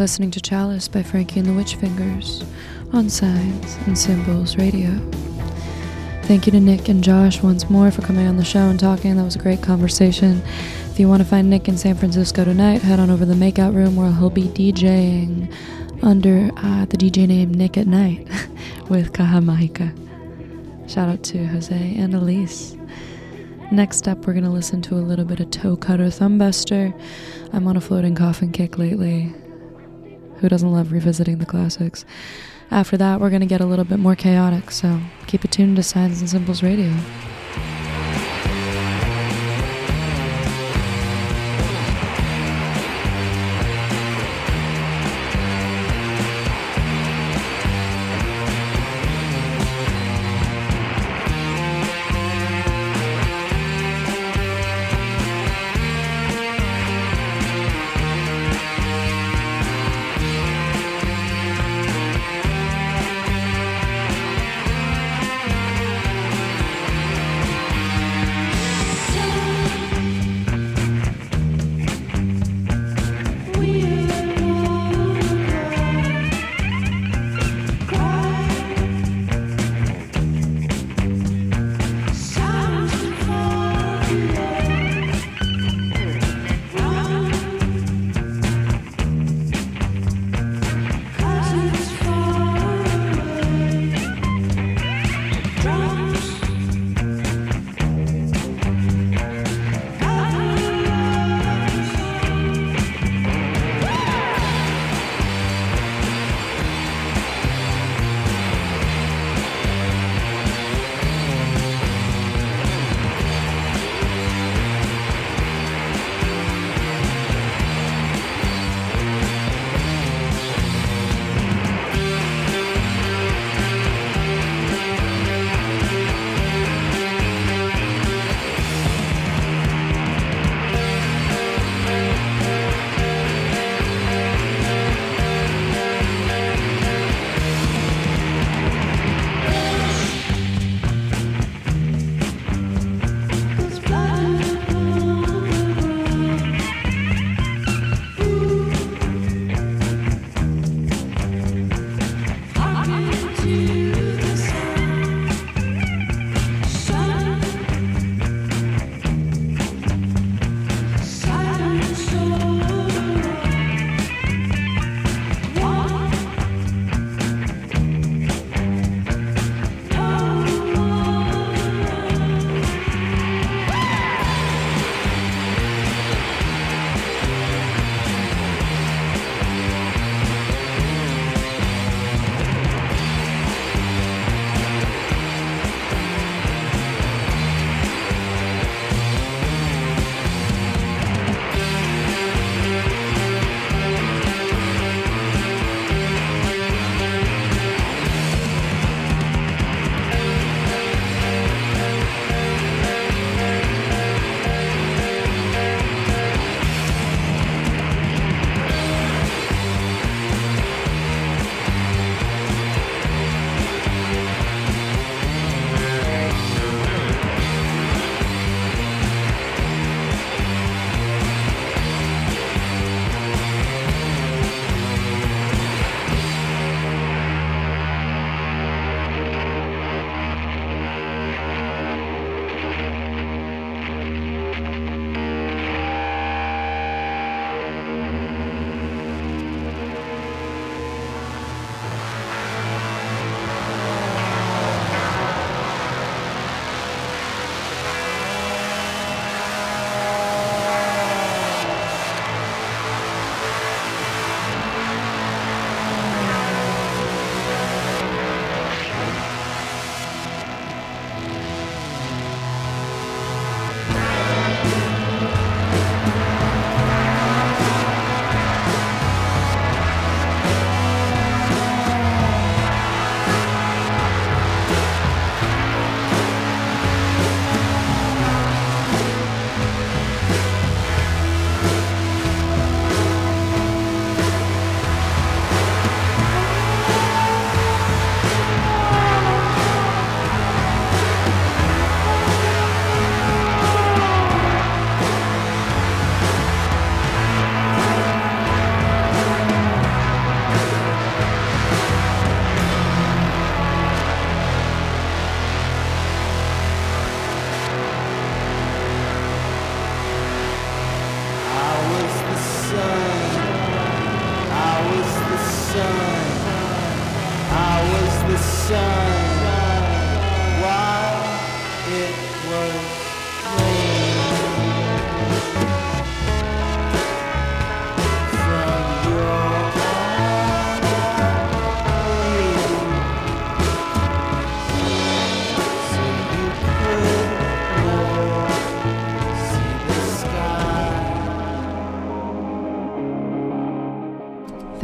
Listening to Chalice by Frankie and the Witch Fingers on Signs and Symbols Radio. Thank you to Nick and Josh once more for coming on the show and talking. That was a great conversation. If you want to find Nick in San Francisco tonight, head on over to the Makeout Room where he'll be DJing under uh, the DJ name Nick at Night <laughs> with Kahamahika. Shout out to Jose and Elise. Next up, we're going to listen to a little bit of Toe Cutter Thumbbuster. I'm on a floating coffin kick lately. Who doesn't love revisiting the classics? After that, we're going to get a little bit more chaotic, so keep it tuned to Signs and Symbols Radio.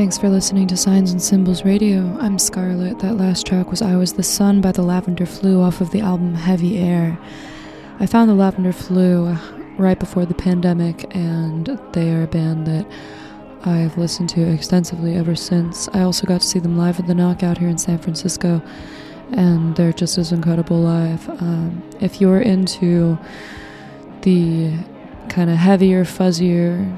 Thanks for listening to Signs and Symbols Radio. I'm Scarlett. That last track was I Was the Sun by the Lavender Flu off of the album Heavy Air. I found the Lavender Flu right before the pandemic, and they are a band that I've listened to extensively ever since. I also got to see them live at the Knockout here in San Francisco, and they're just as incredible live. Um, if you're into the kind of heavier, fuzzier,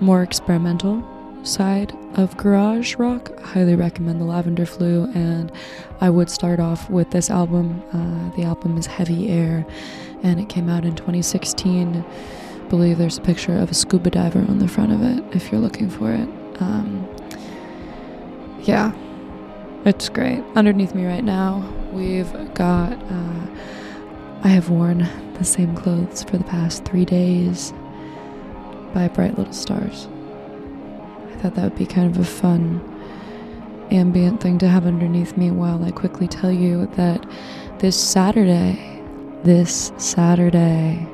more experimental side of garage rock, I highly recommend the Lavender Flu. And I would start off with this album. Uh, the album is Heavy Air, and it came out in 2016. I believe there's a picture of a scuba diver on the front of it if you're looking for it. Um, yeah, it's great. Underneath me right now, we've got. Uh, I have worn the same clothes for the past three days by Bright Little Stars. Thought that would be kind of a fun ambient thing to have underneath me while I quickly tell you that this Saturday, this Saturday,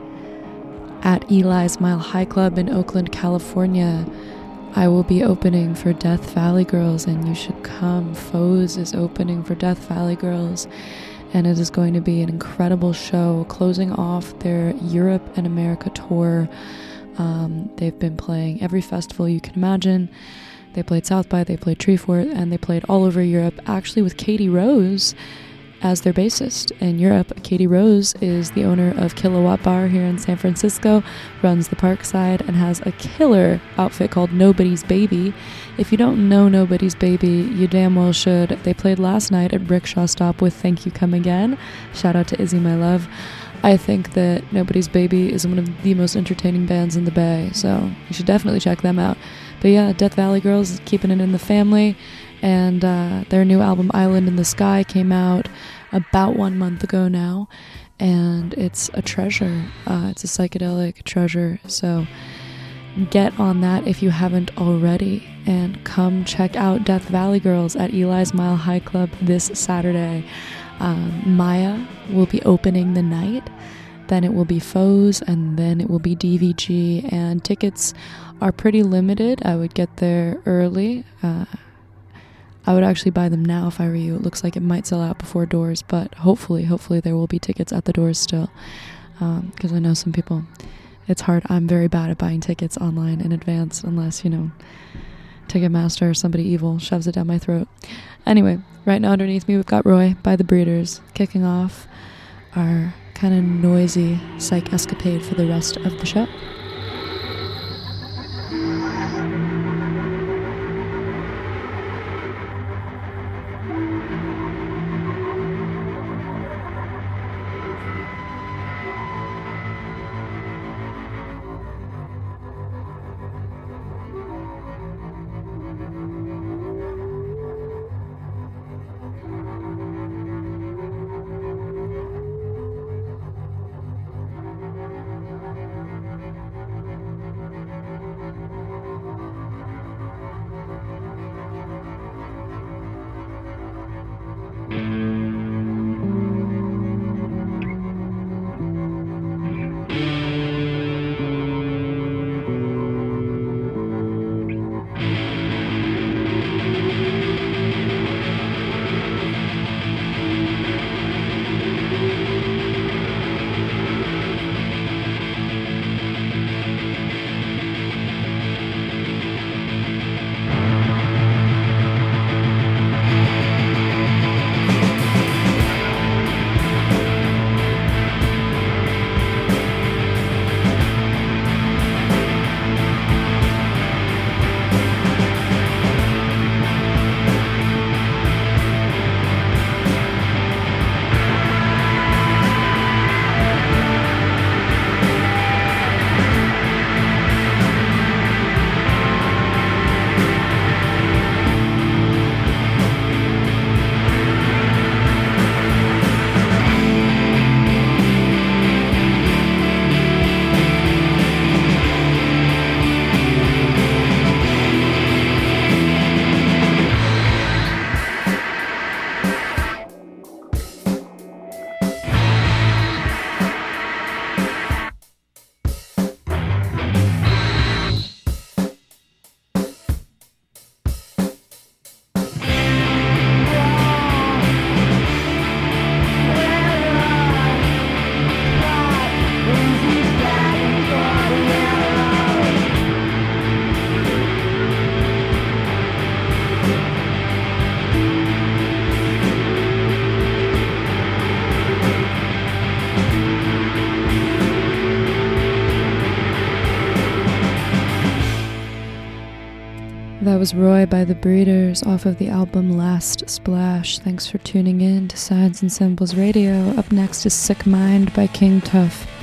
at Eli's Mile High Club in Oakland, California, I will be opening for Death Valley Girls, and you should come. Foes is opening for Death Valley Girls, and it is going to be an incredible show closing off their Europe and America tour. Um, they've been playing every festival you can imagine. They played South by, they played Treefort, and they played all over Europe, actually with Katie Rose as their bassist in Europe. Katie Rose is the owner of Kilowatt Bar here in San Francisco, runs the Parkside, and has a killer outfit called Nobody's Baby. If you don't know Nobody's Baby, you damn well should. They played last night at Rickshaw Stop with Thank You Come Again. Shout out to Izzy, my love. I think that Nobody's Baby is one of the most entertaining bands in the Bay, so you should definitely check them out. But yeah, Death Valley Girls is keeping it in the family, and uh, their new album Island in the Sky came out about one month ago now, and it's a treasure. Uh, it's a psychedelic treasure, so get on that if you haven't already, and come check out Death Valley Girls at Eli's Mile High Club this Saturday. Um, Maya will be opening the night. Then it will be Foes, and then it will be DVG. And tickets are pretty limited. I would get there early. Uh, I would actually buy them now if I were you. It looks like it might sell out before doors, but hopefully, hopefully there will be tickets at the doors still. Because I know some people, it's hard. I'm very bad at buying tickets online in advance, unless you know, Ticketmaster or somebody evil shoves it down my throat. Anyway, right now underneath me we've got Roy by the Breeders kicking off our kind of noisy psych escapade for the rest of the show. was Roy by the Breeders off of the album Last Splash. Thanks for tuning in to Signs and Symbols Radio. Up next is Sick Mind by King Tuff.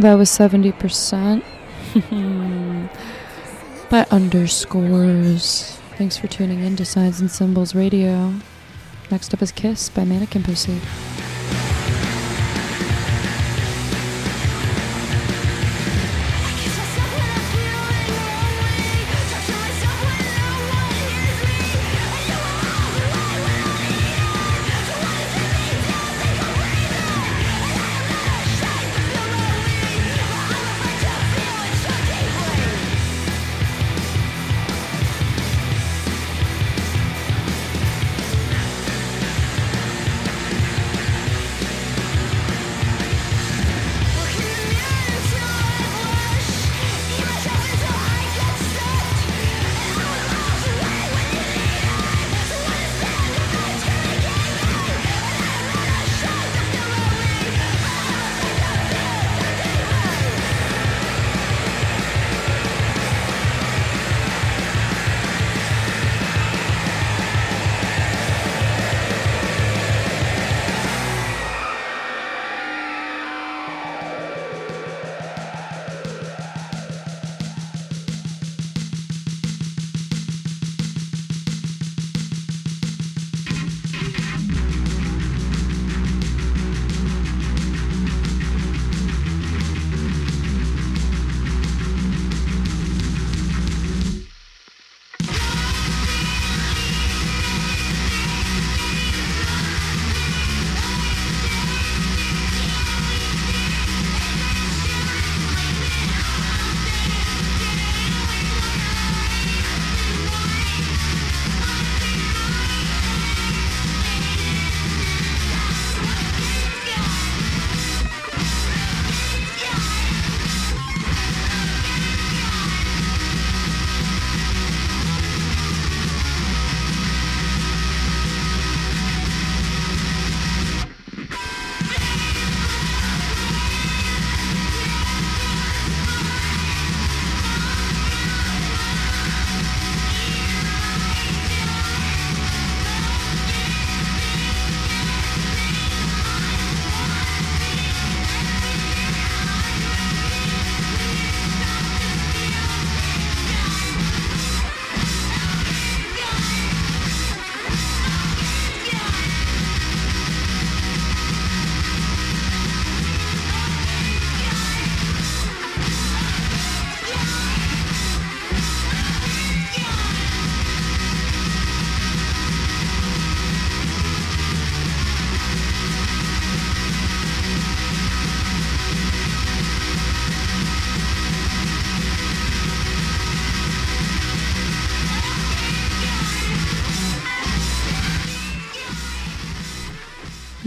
That was 70%. <laughs> by underscores. Thanks for tuning in to Signs and Symbols Radio. Next up is Kiss by Mannequin Pussy.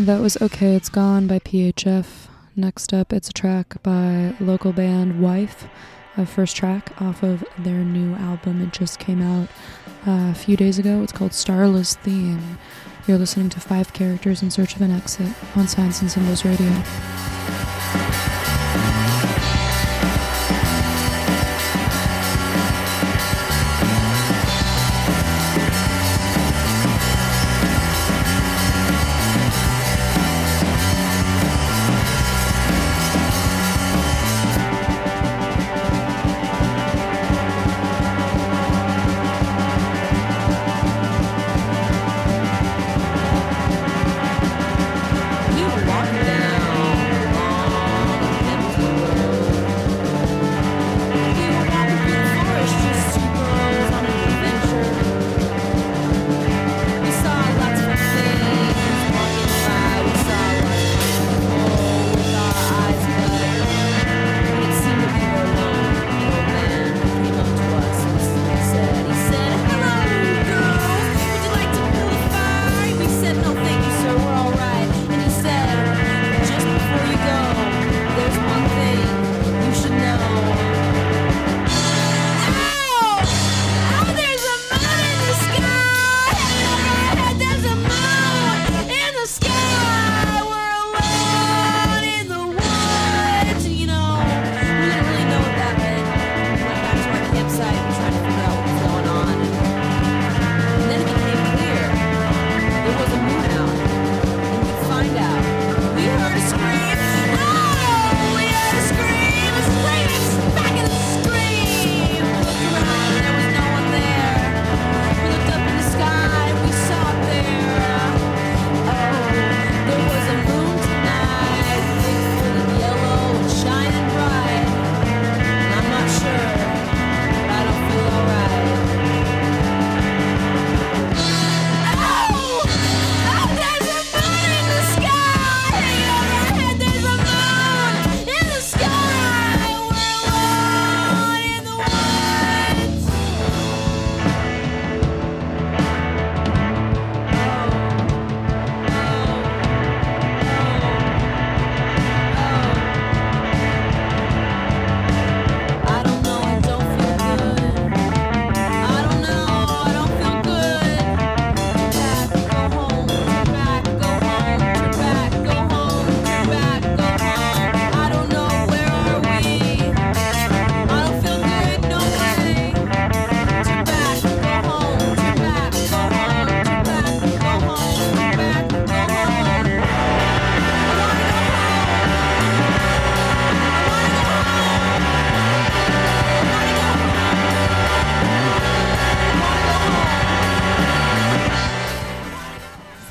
That was Okay It's Gone by PHF. Next up, it's a track by local band Wife, a first track off of their new album. It just came out uh, a few days ago. It's called Starless Theme. You're listening to Five Characters in Search of an Exit on Signs and Symbols Radio.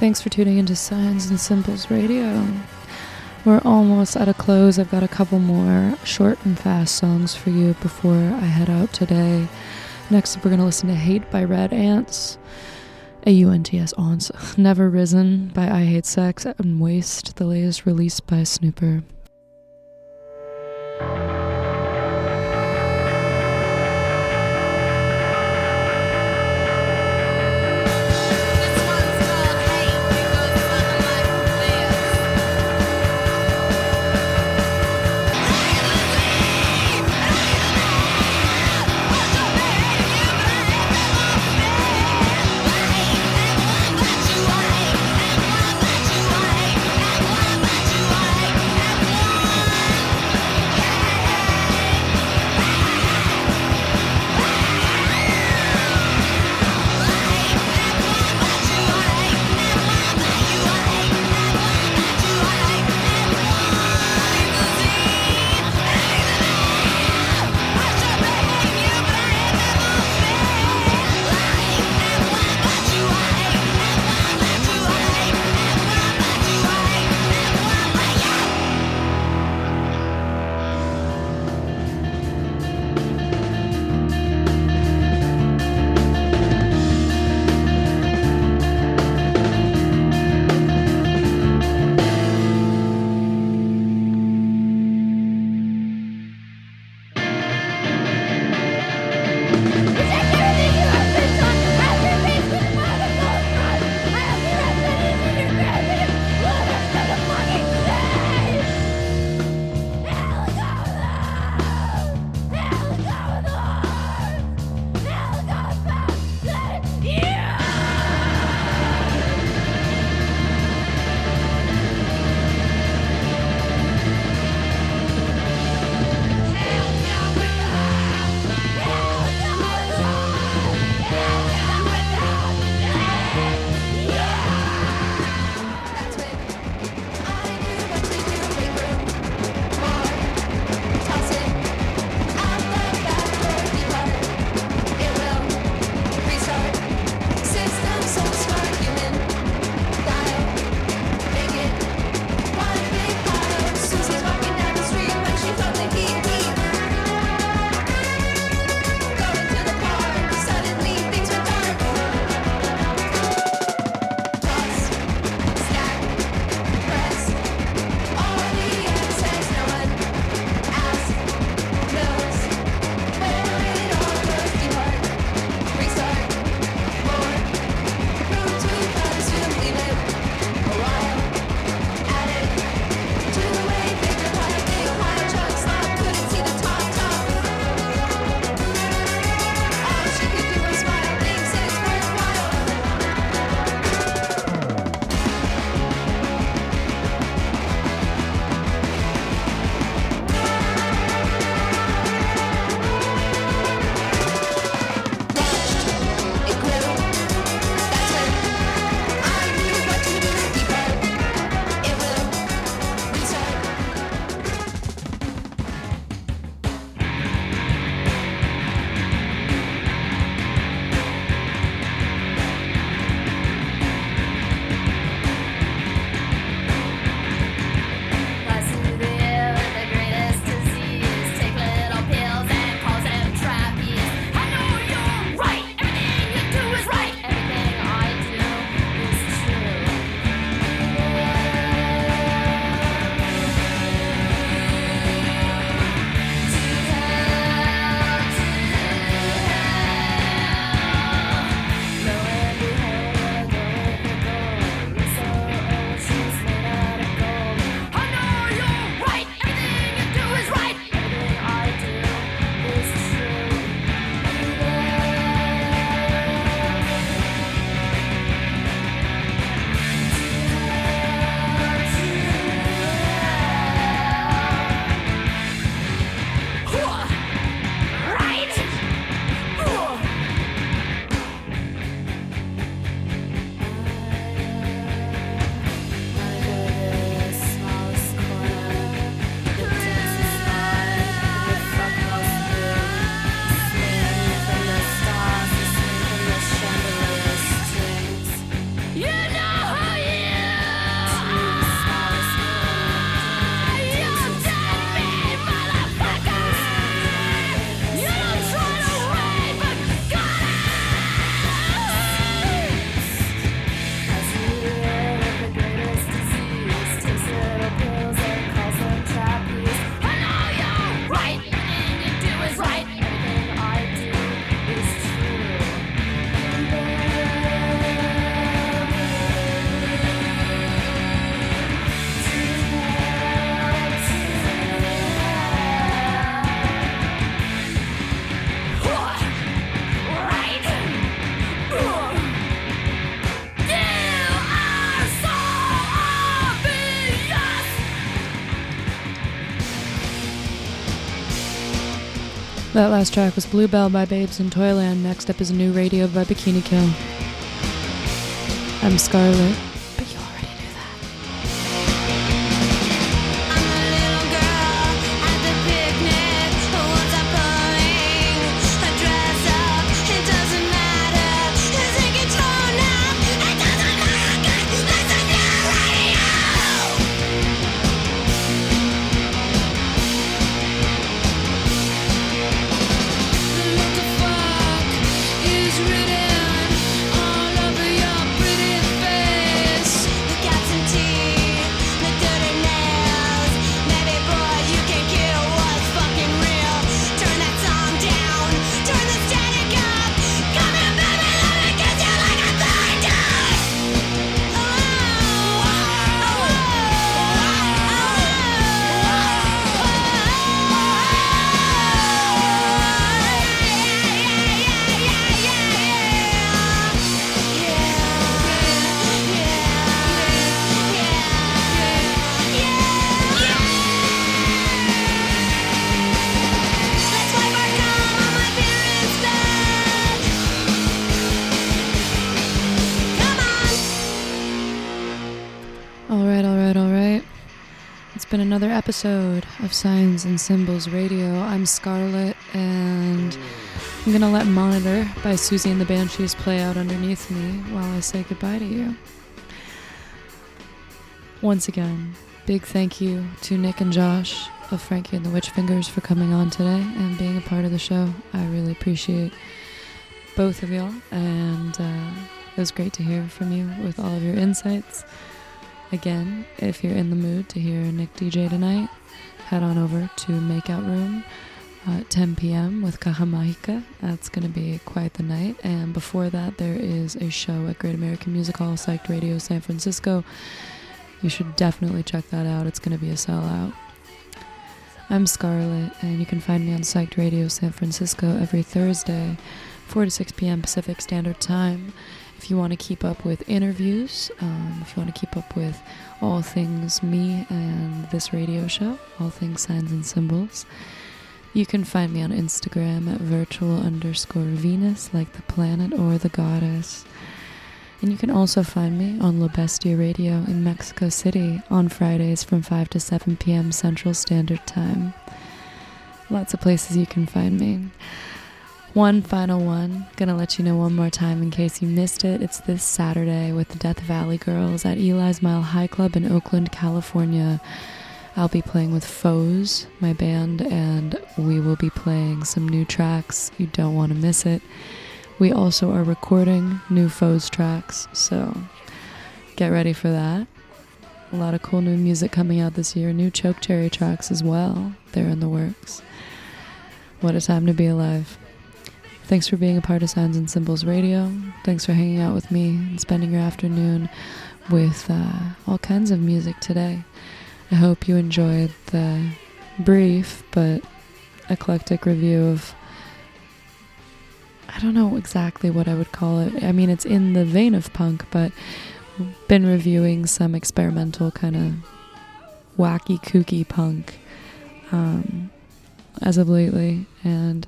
Thanks for tuning into Signs and Symbols Radio. We're almost at a close. I've got a couple more short and fast songs for you before I head out today. Next up, we're going to listen to Hate by Red Aunts, A-U-N-T-S, UNTS ons. <laughs> Never Risen by I Hate Sex, and Waste, the latest release by Snooper. That last track was Bluebell by Babes in Toyland. Next up is new radio by Bikini Kill. I'm Scarlett, episode of Signs and Symbols Radio. I'm Scarlett, and I'm gonna let Monitor by Siouxsie and the Banshees play out underneath me while I say goodbye to you. Once again, big thank you to Nick and Josh of Frankie and the Witch Fingers for coming on today and being a part of the show. I really appreciate both of y'all, and uh, it was great to hear from you with all of your insights. Again, if you're in the mood to hear Nick DJ tonight, head on over to Makeout Room at 10 p.m. with Kahamahika. That's going to be quite the night. And before that, there is a show at Great American Music Hall, Psyched Radio San Francisco. You should definitely check that out. It's going to be a sellout. I'm Scarlett, and you can find me on Psyched Radio San Francisco every Thursday, 4 to 6 p.m. Pacific Standard Time. If you want to keep up with interviews, um, if you want to keep up with all things me and this radio show, all things signs and symbols, you can find me on Instagram at virtual underscore Venus, like the planet or the goddess. And you can also find me on La Bestia Radio in Mexico City on Fridays from 5 to 7 p.m. Central Standard Time. Lots of places you can find me. One final one. Gonna let you know one more time in case you missed it. It's this Saturday with the Death Valley Girls at Eli's Mile High Club in Oakland, California. I'll be playing with Foes, my band, and we will be playing some new tracks. You don't want to miss it. We also are recording new Foes tracks, so get ready for that. A lot of cool new music coming out this year. New Choke Cherry tracks as well. They're in the works. What a time to be alive. Thanks for being a part of Signs and Symbols Radio. Thanks for hanging out with me and spending your afternoon with uh, all kinds of music today. I hope you enjoyed the brief but eclectic review of. I don't know exactly what I would call it. I mean, it's in the vein of punk, but been reviewing some experimental kind of wacky, kooky punk um, as of lately, and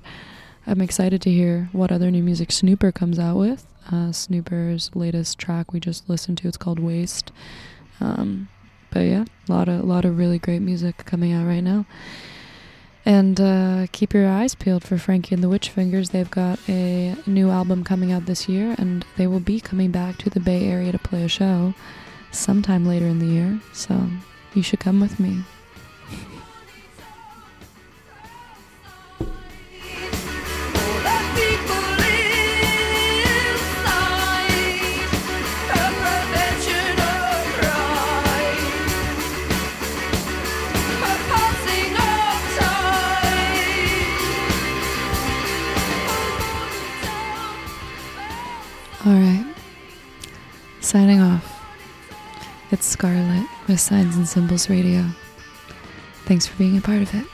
I'm excited to hear what other new music Snooper comes out with. Uh, Snooper's latest track we just listened to, it's called Waste. Um, but yeah, a lot of lot of really great music coming out right now. And uh, keep your eyes peeled for Frankie and the Witch Fingers. They've got a new album coming out this year, and they will be coming back to the Bay Area to play a show sometime later in the year. So you should come with me. All right. Signing off. It's Scarlett with Signs and Symbols Radio. Thanks for being a part of it.